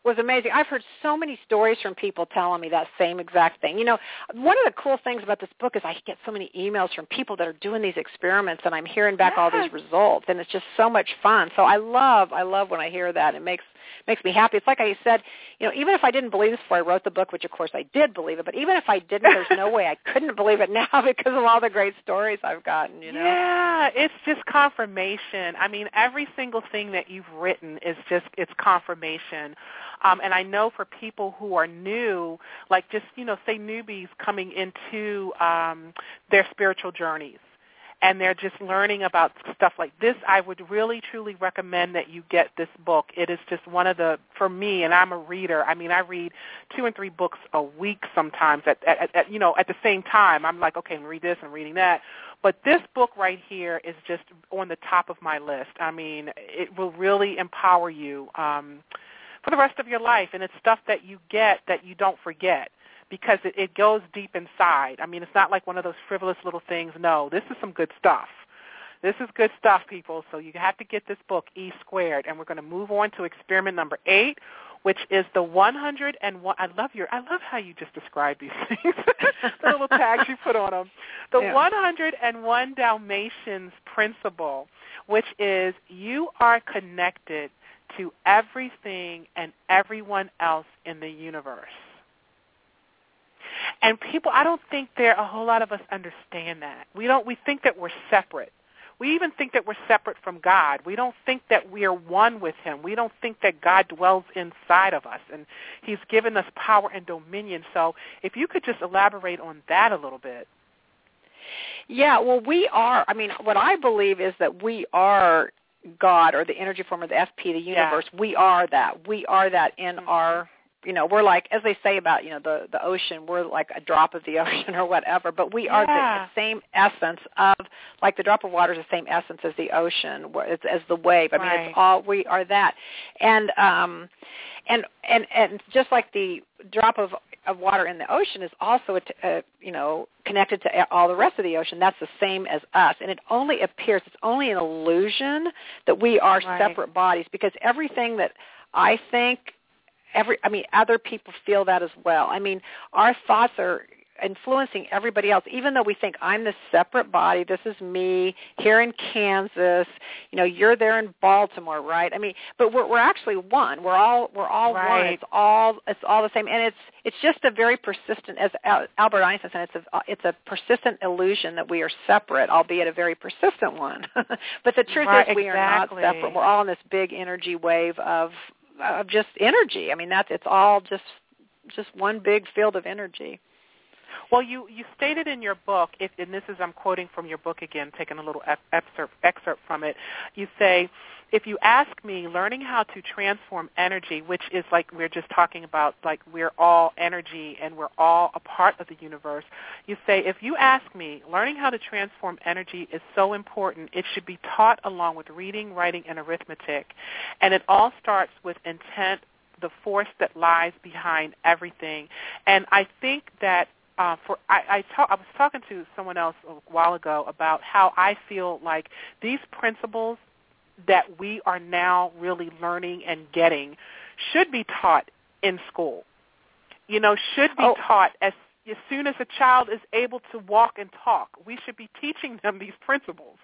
was amazing. I've heard so many stories from people telling me that same exact thing. You know, one of the cool things about this book is I get so many emails from people that are doing these experiments and I'm hearing back all these results and it's just so much fun. So I love I love when I hear that. It makes makes me happy. It's like I said, you know, even if I didn't believe this before I wrote the book, which of course I did believe it, but even if I didn't, there's no way I couldn't believe it now because of all the great stories I've gotten, you know. Yeah, it's just confirmation. I mean, every single thing that you've written is just it's confirmation. Um, and I know for people who are new, like just you know, say newbies coming into um, their spiritual journeys, and they're just learning about stuff like this, I would really truly recommend that you get this book. It is just one of the for me, and I'm a reader. I mean, I read two and three books a week sometimes. At, at, at you know, at the same time, I'm like, okay, I'm reading this, I'm reading that. But this book right here is just on the top of my list. I mean, it will really empower you um, for the rest of your life, and it's stuff that you get that you don't forget because it, it goes deep inside. I mean, it's not like one of those frivolous little things. No, this is some good stuff. This is good stuff, people. So you have to get this book, E Squared, and we're going to move on to experiment number eight, which is the 101. I love your. I love how you just describe these things. the little tags you put on them. The Yeah. 101 Dalmatians principle, which is you are connected to everything and everyone else in the universe. And people, I don't think there a whole lot of us understand that. We don't. We think that we're separate. We even think that we're separate from God. We don't think that we are one with Him. We don't think that God dwells inside of us, and He's given us power and dominion. So, if you could just elaborate on that a little bit. Yeah, well, we are. I mean, what I believe is that we are God or the energy form of the FP, the Yeah. universe. We are that. We are that in Mhm. our. You know, we're like, as they say about you know the the ocean, we're like a drop of the ocean or whatever. But we are Yeah. the same essence of, like the drop of water is the same essence as the ocean, as, as the wave. I mean, Right. it's all we are that, and um, and and and just like the drop of of water in the ocean is also a uh, you know connected to all the rest of the ocean that's the same as us and it only appears it's only an illusion that we are Right. separate bodies because everything that i think every i mean other people feel that as well. I mean our thoughts are influencing everybody else. Even though we think i'm this separate body this is me here in kansas you know you're there in baltimore right? I mean but we're we're actually one. We're all we're all one. It's all it's all the same. And it's it's just a very persistent as Al- albert einstein said it's a uh, it's a persistent illusion that we are separate albeit a very persistent one. But the truth Right, is we exactly. are not separate. We're all in this big energy wave of of just energy. I mean that's it's all just just one big field of energy Well, you you stated in your book, if, and this is I'm quoting from your book again, taking a little excerpt excerpt from it. You say, if you ask me, learning how to transform energy, which is like we're just talking about, like we're all energy and we're all a part of the universe. You say, if you ask me, learning how to transform energy is so important. It should be taught along with reading, writing, and arithmetic, and it all starts with intent the force that lies behind everything. And I think that uh, for I, I, ta- I was talking to someone else a while ago about how I feel like these principles that we are now really learning and getting should be taught in school. You know, should be Oh. taught as as soon as a child is able to walk and talk. We should be teaching them these principles.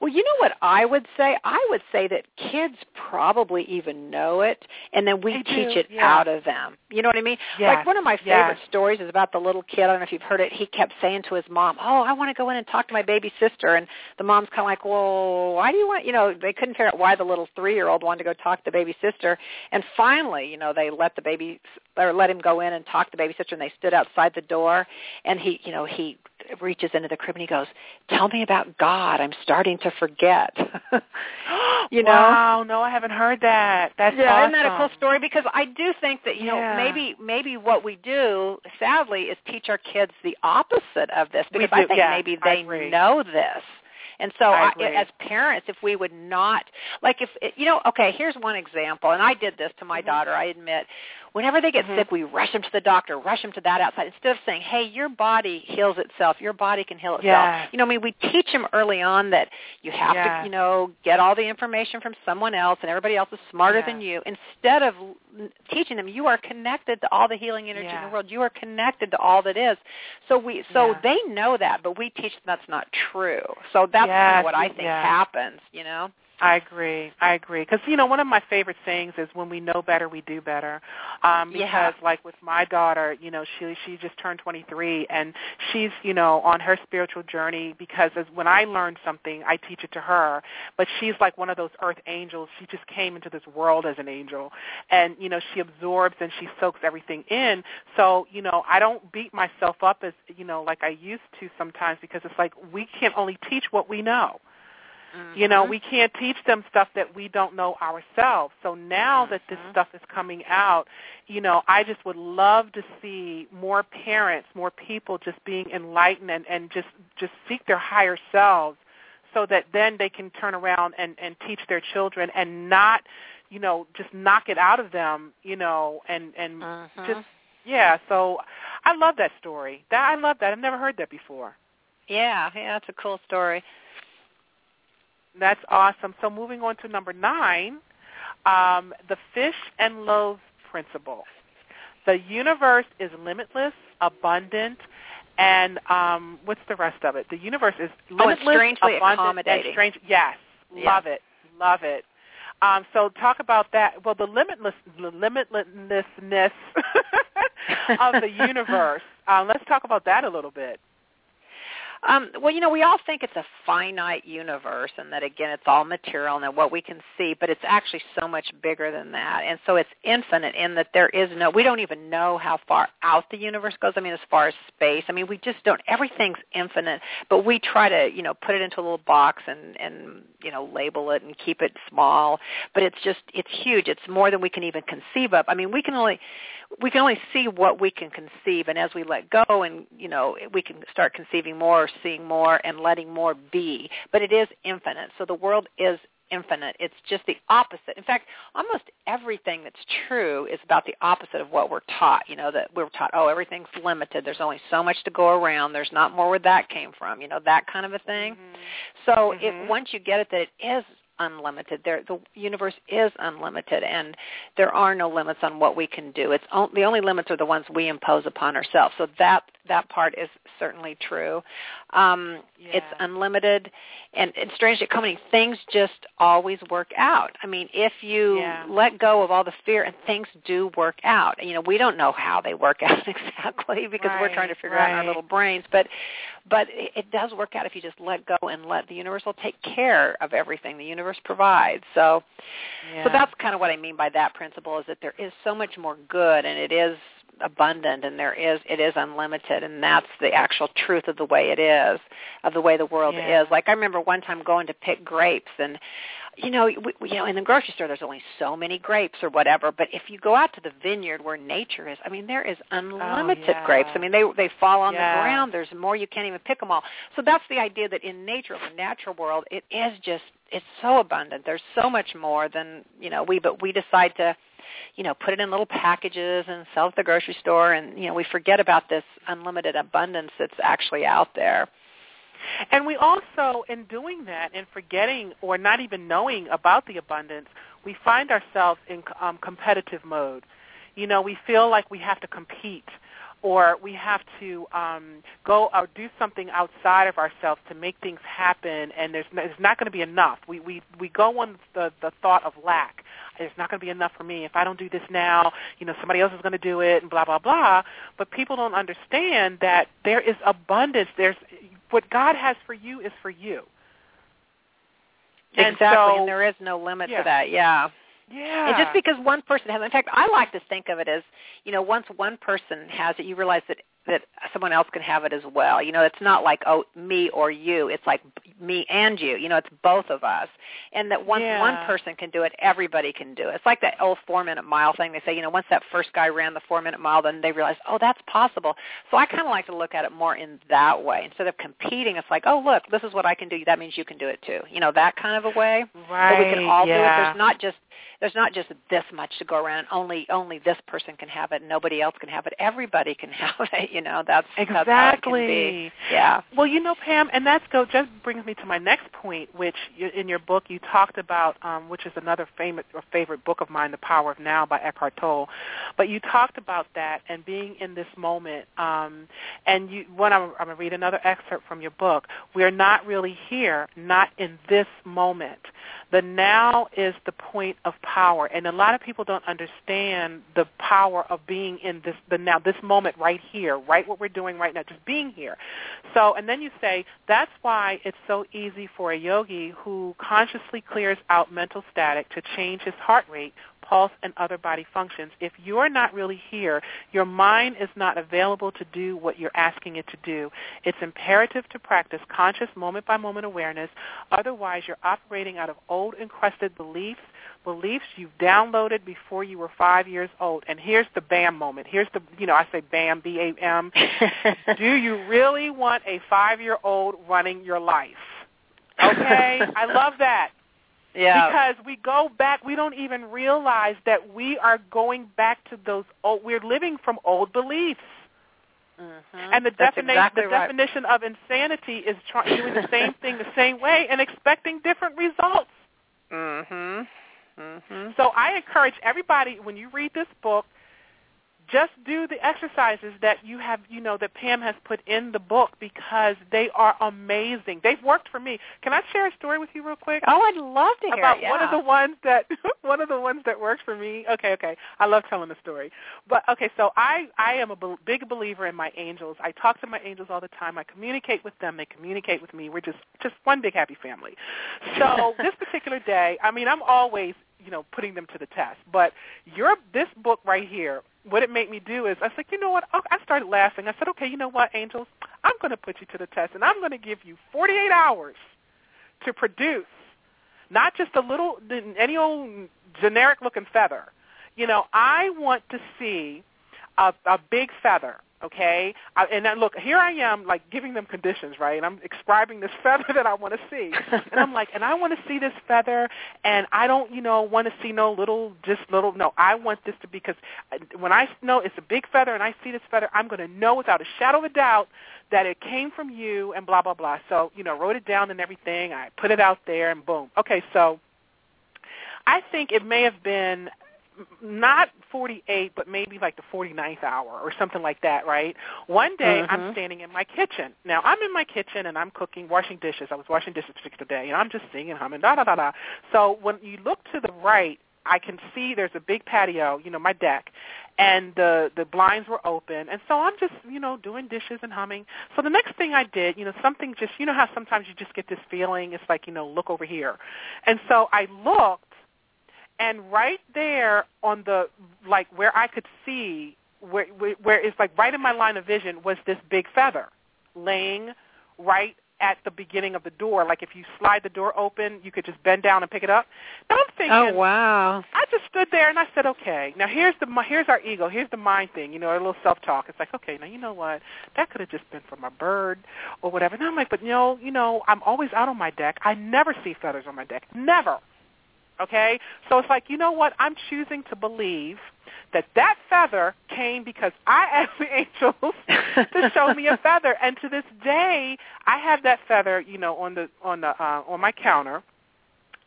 Well, you know what I would say? I would say that kids probably even know it, and then we They teach do, it yeah. out of them. You know what I mean? Yes, Like one of my favorite yes. stories is about the little kid. I don't know if you've heard it. He kept saying to his mom, "Oh, I want to go in and talk to my baby sister," and the mom's kind of like, "Well, why do you want?" You know, they couldn't figure out why the little three-year-old wanted to go talk to the baby sister, and finally, you know, they let the baby or let him go in and talk to the baby sister, and they stood outside the door, and he, you know, he reaches into the crib and he goes, "Tell me about God. I'm starting to forget." you know? Wow, no, I haven't heard that. That's yeah, awesome. isn't that a cool story? Because I do think that you know maybe maybe what we do, sadly, is teach our kids the opposite of this. Because I think yeah, maybe they know this, and so I I, as parents, if we would not like if you know, okay, here's one example, and I did this to my Mhm. daughter. I admit. Whenever they get Mhm. sick, we rush them to the doctor, rush them to that outside, instead of saying, "Hey, your body heals itself. Your body can heal itself." Yes. You know, I mean, we teach them early on that you have Yes. to, you know, get all the information from someone else, and everybody else is smarter than you. Instead of teaching them, you are connected to all the healing energy in the world. You are connected to all that is. So we, so Yeah. they know that, but we teach them that's not true. So that's kind of what I think yes. happens. You know. I agree. I agree. Because you know, one of my favorite sayings is "When we know better, we do better." Um, Yeah. because, like with my daughter, you know, she she just turned 23, and she's you know on her spiritual journey. Because as when I learn something, I teach it to her. But she's like one of those earth angels. She just came into this world as an angel, and you know, she absorbs and she soaks everything in. So you know, I don't beat myself up as you know like I used to sometimes because it's like we can only teach what we know. You know, Mhm. we can't teach them stuff that we don't know ourselves. So now that this Mhm. stuff is coming out, you know, I just would love to see more parents, more people just being enlightened and, and just just seek their higher selves so that then they can turn around and, and teach their children and not, you know, just knock it out of them, you know, and, and Mhm. just yeah, so I love that story. That I love that. I've never heard that before. yeah, yeah, that's a cool story. That's awesome. So moving on to number nine, um, the fish and loaves principle. The universe is limitless, abundant, and um, what's the rest of it? The universe is Oh, limitless, strangely abundant, accommodating. and strange. Yes, Yeah. love it, love it. Um, so talk about that. Well, the limitless, the limitlessness of the universe. Um, let's talk about that a little bit. Um, well, you know, we all think it's a finite universe and that, again, it's all material and what we can see, but it's actually so much bigger than that. And so it's infinite in that there is no, we don't even know how far out the universe goes. I mean, as far as space, I mean, we just don't, everything's infinite, but we try to, you know, put it into a little box and, and, you know, label it and keep it small. But it's just, it's huge. It's more than we can even conceive of. I mean, we can only, we can only see what we can conceive and as we let go and you know we can start conceiving more seeing more and letting more be. But it is infinite. So the world is infinite. It's just the opposite. In fact almost everything that's true is about the opposite of what we're taught. You know that we're taught oh everything's limited. There's only so much to go around. There's not more where that came from. You know that kind of a thing. So Mhm. it once you get it that it is unlimited. There the universe is unlimited and there are no limits on what we can do. It's on, the only limits are the ones we impose upon ourselves. So that that part is certainly true um it's unlimited and, it's and strangely coming things just always work out i mean if you Yeah. let go of all the fear and things do work out you know we don't know how they work out exactly because we're trying to Right, figure out in our little brains but but it, it does work out if you just let go and let the universe will take care of everything the universe provides so Yeah. so that's kind of what I mean by that principle is that there is so much more good and it is abundant and there is it is unlimited and that's the actual truth of the way it is of the way the world Yeah. is like I remember one time going to pick grapes and you know we, you know in the grocery store there's only so many grapes or whatever but if you go out to the vineyard where nature is I mean there is unlimited Oh, yeah. grapes I mean they they fall on Yeah. the ground there's more you can't even pick them all so that's the idea that in nature the natural world it is just it's so abundant. There's so much more than you know we but we decide to you know put it in little packages and sell at the grocery store. And you know we forget about this unlimited abundance that's actually out there. And we also, in doing that and forgetting or not even knowing about the abundance, we find ourselves in um, competitive mode. You know, we feel like we have to compete or we have to um, go or do something outside of ourselves to make things happen, and there's, there's not going to be enough. We, we, we go on the, the thought of lack. It's not going to be enough for me. If I don't do this now, you know, somebody else is going to do it, and blah, blah, blah. But people don't understand that there is abundance. There's what God has for you is for you. And exactly, so, and there is no limit yeah. to that. Yeah. Yeah. And just because one person has, in fact, I like to think of it as, you know, once one person has it, you realize that that someone else can have it as well. You know, it's not like oh me or you. It's like me and you. You know, it's both of us. And that once yeah. one person can do it, everybody can do it. It's like that old four minute mile thing. They say, you know, once that first guy ran the four minute mile, then they realized, oh, that's possible. So I kind of like to look at it more in that way instead of competing. It's like, oh, look, this is what I can do. That means you can do it too. You know, that kind of a way. Right. That we can all yeah. do it. There's not just there's not just this much to go around. Only only this person can have it. Nobody else can have it. Everybody can have it. You know, that's exactly. That's how it can be. Yeah. Well, you know, Pam, and that's go just brings me to my next point, which you, in your book you talked about, um, which is another famous or favorite book of mine, The Power of Now by Eckhart Tolle. But you talked about that and being in this moment. Um, and you, when I'm, I'm going to read another excerpt from your book. We're not really here, not in this moment. The now is the point of power, and a lot of people don't understand the power of being in this the now, this moment right here, right what we're doing right now, just being here. So, and then you say that's why it's so easy for a yogi who consciously clears out mental static to change his heart rate pulse, and other body functions. If you're not really here, your mind is not available to do what you're asking it to do. It's imperative to practice conscious moment-by-moment awareness. Otherwise, you're operating out of old encrusted beliefs, beliefs you've downloaded before you were five years old. And here's the BAM moment. Here's the, you know, I say BAM, B-A-M. do you really want a five-year-old running your life? Okay? I love that. Yeah. Because we go back, we don't even realize that we are going back to those old, we're living from old beliefs. Mm-hmm. And the, defini- exactly the right. definition of insanity is try- doing the same thing the same way and expecting different results. Mhm. Mhm. So I encourage everybody when you read this book, just do the exercises that you have, you know, that Pam has put in the book because they are amazing. They've worked for me. Can I share a story with you real quick? Oh, I'd love to hear about it. Yeah. one of the ones that one of the ones that worked for me. Okay, okay. I love telling the story. But okay, so I I am a be- big believer in my angels. I talk to my angels all the time. I communicate with them. They communicate with me. We're just just one big happy family. So this particular day, I mean, I'm always you know putting them to the test. But your this book right here, what it made me do is I said, you know what? I started laughing. I said, okay, you know what, angels, I'm going to put you to the test, and I'm going to give you 48 hours to produce not just a little any old generic looking feather. You know, I want to see a, a big feather. Okay, I, and then look, here I am, like giving them conditions, right? And I'm describing this feather that I want to see, and I'm like, and I want to see this feather, and I don't, you know, want to see no little, just little. No, I want this to be because uh, when I know it's a big feather, and I see this feather, I'm going to know without a shadow of a doubt that it came from you, and blah blah blah. So, you know, wrote it down and everything. I put it out there, and boom. Okay, so I think it may have been not 48, but maybe like the 49th hour or something like that, right? One day Mhm. I'm standing in my kitchen. Now I'm in my kitchen and I'm cooking, washing dishes. I was washing dishes particular day, and I'm just singing, humming, da da da da. So when you look to the right, I can see there's a big patio, you know, my deck, and the the blinds were open, and so I'm just, you know, doing dishes and humming. So the next thing I did, you know, something just, you know, how sometimes you just get this feeling, it's like, you know, look over here, and so I looked and right there on the like where I could see where where it's like right in my line of vision was this big feather laying right at the beginning of the door. Like if you slide the door open, you could just bend down and pick it up. Now I'm thinking, Oh wow. I just stood there and I said, okay, now here's the here's our ego, here's the mind thing, you know, a little self talk. It's like, okay, now you know what, that could have just been from a bird or whatever. And I'm like, but you know, you know, I'm always out on my deck. I never see feathers on my deck, never. Okay, so it's like, you know what, I'm choosing to believe that that feather came because I asked the angels to show me a feather, and to this day, I have that feather, you know, on the on the uh, on my counter.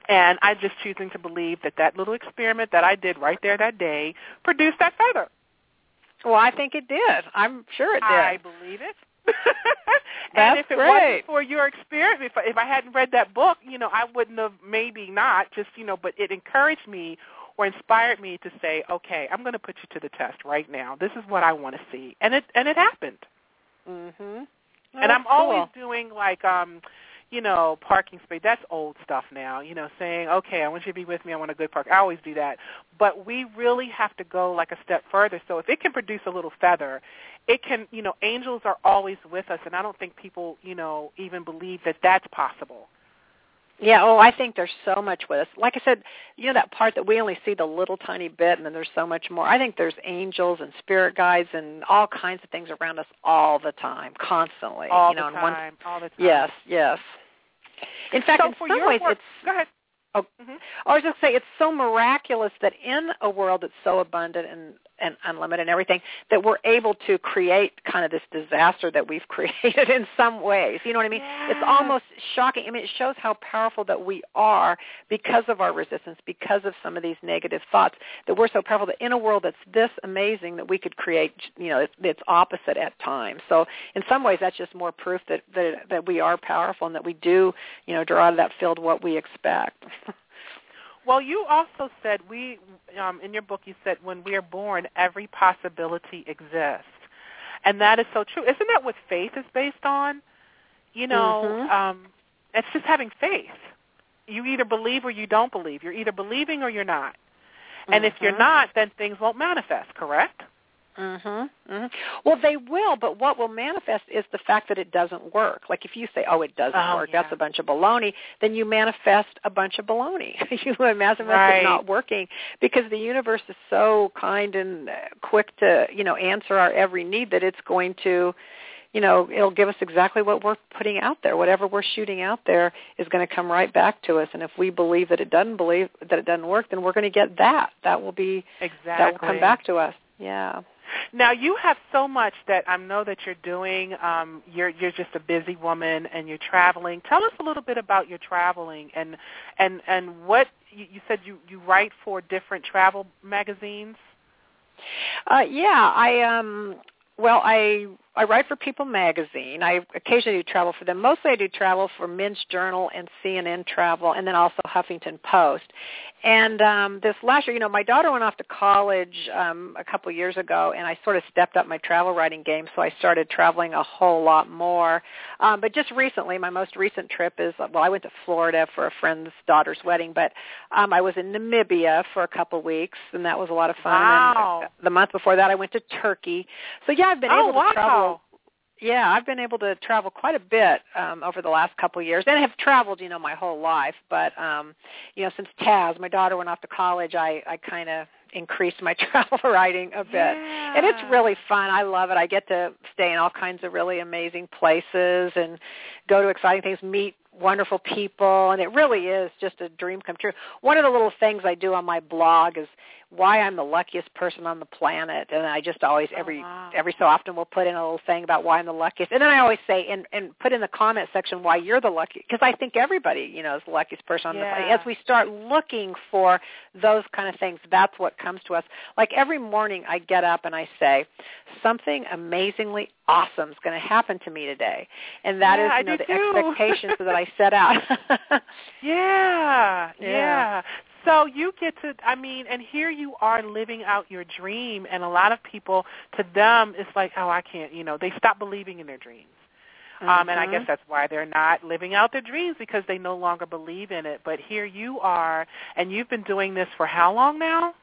And I'm just choosing to believe that that little experiment that I did right there that day produced that feather. Well, I think it did. I'm sure it did. I believe it. and That's if it great. wasn't for your experience, if I, if I hadn't read that book, you know, I wouldn't have maybe not just you know, but it encouraged me or inspired me to say, okay, I'm going to put you to the test right now. This is what I want to see, and it and it happened. Mhm. and I'm always doing like um you know, parking space. That's old stuff now. You know, saying, "Okay, I want you to be with me. I want a good park." I always do that. But we really have to go like a step further. So if it can produce a little feather, it can, you know, angels are always with us and I don't think people, you know, even believe that that's possible. Yeah, oh, I think there's so much with us. Like I said, you know that part that we only see the little tiny bit and then there's so much more. I think there's angels and spirit guides and all kinds of things around us all the time, constantly. All you know, the in one time. all the time. Yes, yes. In fact, so in for some ways work, it's go ahead. Oh, Mhm. I was just say it's so miraculous that in a world that's so abundant and, and unlimited and everything, that we're able to create kind of this disaster that we've created in some ways. You know what I mean? It's almost shocking. I mean, it shows how powerful that we are because of our resistance, because of some of these negative thoughts. That we're so powerful that in a world that's this amazing, that we could create, you know, its, its opposite at times. So in some ways, that's just more proof that that that we are powerful and that we do, you know, draw out of that field what we expect. Well, you also said we um, in your book. You said when we are born, every possibility exists, and that is so true. Isn't that what faith is based on? You know, Mhm. um, it's just having faith. You either believe or you don't believe. You're either believing or you're not. And if you're Mhm. not, then things won't manifest. Correct? Mhm. Mhm. Well, they will, but what will manifest is the fact that it doesn't work. Like if you say, "Oh, it doesn't Oh, work. yeah. That's a bunch of baloney," then you manifest a bunch of baloney. you manifest Right. it not working because the universe is so kind and quick to, you know, answer our every need that it's going to you know, it'll give us exactly what we're putting out there. Whatever we're shooting out there is going to come right back to us. And if we believe that it doesn't believe that it doesn't work, then we're going to get that. That will be Exactly. that will come back to us. Yeah. Now you have so much that I know that you're doing. Um, you're you're just a busy woman and you're traveling. Tell us a little bit about your traveling and and and what you, you said you you write for different travel magazines. Uh, yeah, I um well I I write for People magazine. I occasionally do travel for them. Mostly I do travel for Men's Journal and CNN Travel and then also Huffington Post. And um this last year, you know, my daughter went off to college um a couple years ago and I sort of stepped up my travel writing game so I started traveling a whole lot more. Um but just recently, my most recent trip is well, I went to Florida for a friend's daughter's wedding, but um I was in Namibia for a couple weeks and that was a lot of fun. Wow. And the month before that I went to Turkey. So yeah, I've been oh able wow! to travel yeah, I've been able to travel quite a bit um, over the last couple of years, and have traveled, you know, my whole life. But um, you know, since Taz, my daughter went off to college, I I kind of increased my travel writing a bit, Yeah. and it's really fun. I love it. I get to stay in all kinds of really amazing places and go to exciting things, meet wonderful people, and it really is just a dream come true. One of the little things I do on my blog is why I'm the luckiest person on the planet, and I just always Oh, every wow. every so often will put in a little thing about why I'm the luckiest, and then I always say and and put in the comment section why you're the luckiest because I think everybody you know is the luckiest person on the planet. As we start looking for those kind of things, that's what comes to us. Like every morning, I get up and I say something amazingly awesome is going to happen to me today, and that is Yeah, I you know the too. expectations that I set out. Yeah, Yeah. yeah. So you get to, I mean, and here you are living out your dream, and a lot of people, to them, it's like, oh, I can't, you know, they stop believing in their dreams. Um, and I guess that's why they're not living out their dreams because they no longer believe in it. But here you are, and you've been doing this for how long now?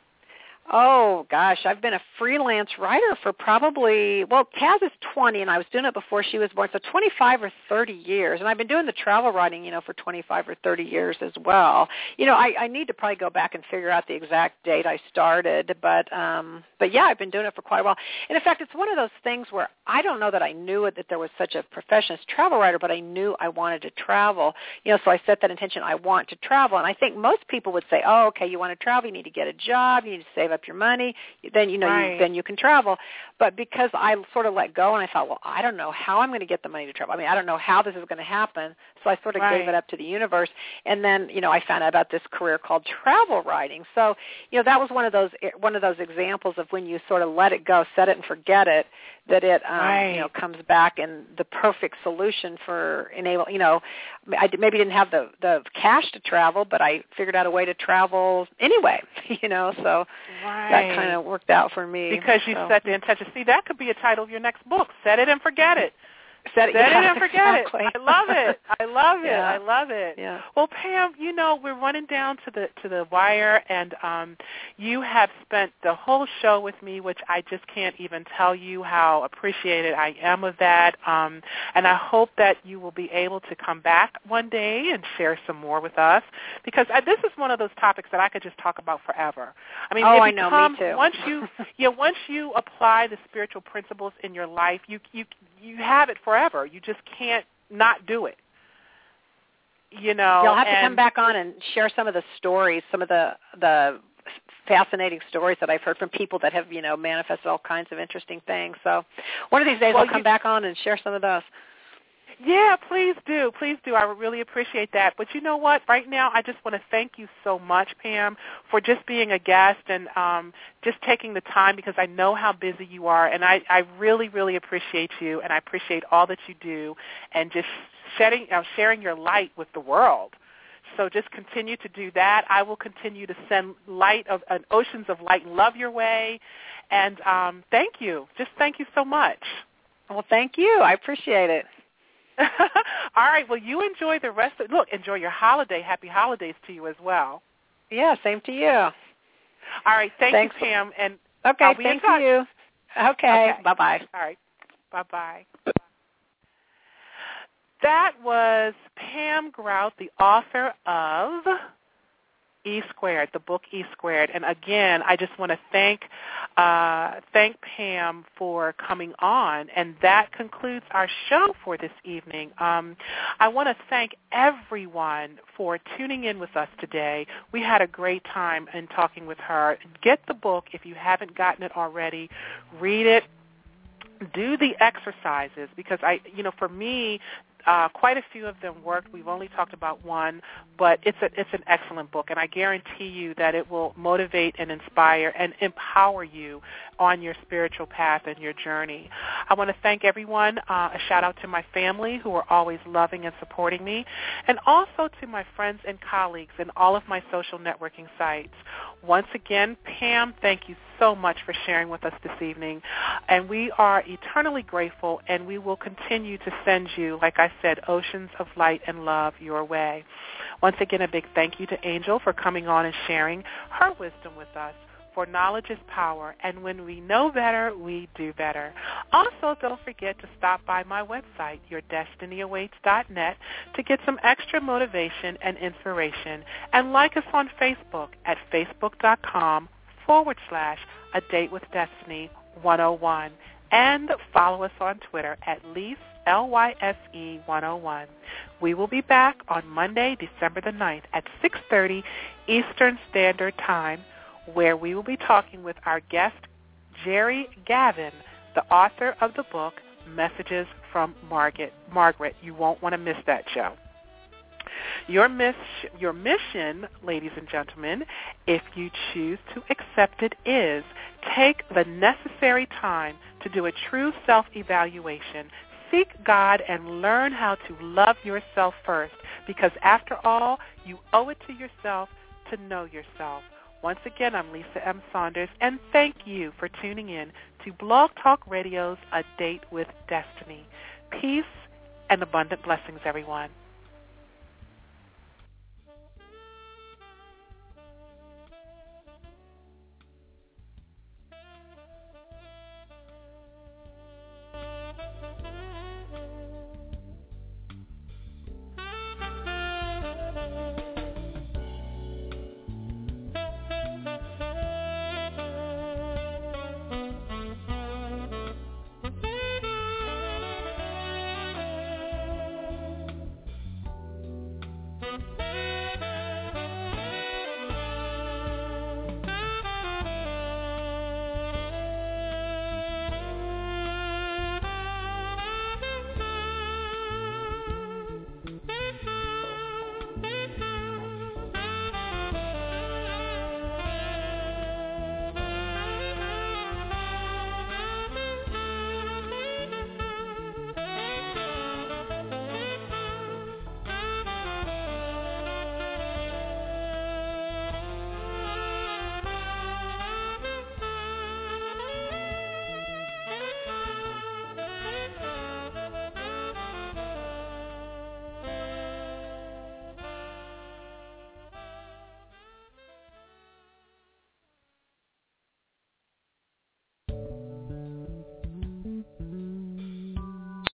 Oh gosh, I've been a freelance writer for probably well, Taz is 20 and I was doing it before she was born, so 25 or 30 years. And I've been doing the travel writing, you know, for 25 or 30 years as well. You know, I I need to probably go back and figure out the exact date I started, but um but yeah, I've been doing it for quite a while. And in fact, it's one of those things where I don't know that I knew it that there was such a profession as travel writer, but I knew I wanted to travel. You know, so I set that intention I want to travel. And I think most people would say, "Oh, okay, you want to travel, you need to get a job, you need to save up your money, then you know Right. you, then you can travel." But because I sort of let go and I thought, well, I don't know how I'm going to get the money to travel. I mean, I don't know how this is going to happen. So I sort of right. gave it up to the universe. And then, you know, I found out about this career called travel writing. So, you know, that was one of those one of those examples of when you sort of let it go, set it and forget it, that it um right. you know comes back and the perfect solution for enable you know I maybe didn't have the the cash to travel but I figured out a way to travel anyway you know so right. that kind of worked out for me because you so. set the intention see that could be a title of your next book set it and forget it Set it, Set yeah, it and forget exactly. it. I love it. I love it. Yeah. I love it. Yeah. Well, Pam, you know we're running down to the to the wire, and um, you have spent the whole show with me, which I just can't even tell you how appreciated I am of that. Um, and I hope that you will be able to come back one day and share some more with us, because I, this is one of those topics that I could just talk about forever. I mean, Oh, I know, me too. Once you yeah, once you apply the spiritual principles in your life, you you you have it forever. You just can't not do it. You know, You'll have to come back on and share some of the stories, some of the the fascinating stories that I've heard from people that have, you know, manifested all kinds of interesting things. So one of these days Well, I'll come you- back on and share some of those. Yeah, please do. Please do. I would really appreciate that. But you know what? Right now, I just want to thank you so much, Pam, for just being a guest and um, just taking the time because I know how busy you are, and I, I really, really appreciate you, and I appreciate all that you do, and just shedding, uh, sharing your light with the world. So just continue to do that. I will continue to send light of uh, oceans of light and love your way, and um, thank you. Just thank you so much. Well, thank you. I appreciate it. All right. Well, you enjoy the rest of. Look, enjoy your holiday. Happy holidays to you as well. Yeah, same to you. All right. Thank Thanks. you, Pam. And Okay, I'll be in thank you. Okay, Okay. bye-bye. all right. Bye bye. That was Pam Grout, the author of E Squared, the book E Squared. And again, I just want to thank uh, thank Pam for coming on. And that concludes our show for this evening. Um, I want to thank everyone for tuning in with us today. We had a great time in talking with her. Get the book if you haven't gotten it already. Read it do the exercises because I, you know, for me, uh, quite a few of them worked. We've only talked about one, but it's a, it's an excellent book, and I guarantee you that it will motivate and inspire and empower you on your spiritual path and your journey. I want to thank everyone. Uh, a shout out to my family who are always loving and supporting me, and also to my friends and colleagues in all of my social networking sites. Once again, Pam, thank you so much for sharing with us this evening. And we are eternally grateful, and we will continue to send you, like I said, oceans of light and love your way. Once again, a big thank you to Angel for coming on and sharing her wisdom with us. For knowledge is power, and when we know better, we do better. Also, don't forget to stop by my website, yourdestinyawaits.net, to get some extra motivation and inspiration, and like us on Facebook at facebook.com forward slash a date with destiny 101 and follow us on Twitter at least L-Y-S-E 101. We will be back on Monday, December the 9th at 6.30 Eastern Standard Time where we will be talking with our guest, Jerry Gavin, the author of the book Messages from Margaret. Margaret, you won't want to miss that show. Your, miss, your mission, ladies and gentlemen, if you choose to accept it, is take the necessary time to do a true self-evaluation. Seek God and learn how to love yourself first because after all, you owe it to yourself to know yourself. Once again, I'm Lisa M. Saunders, and thank you for tuning in to Blog Talk Radio's A Date with Destiny. Peace and abundant blessings, everyone.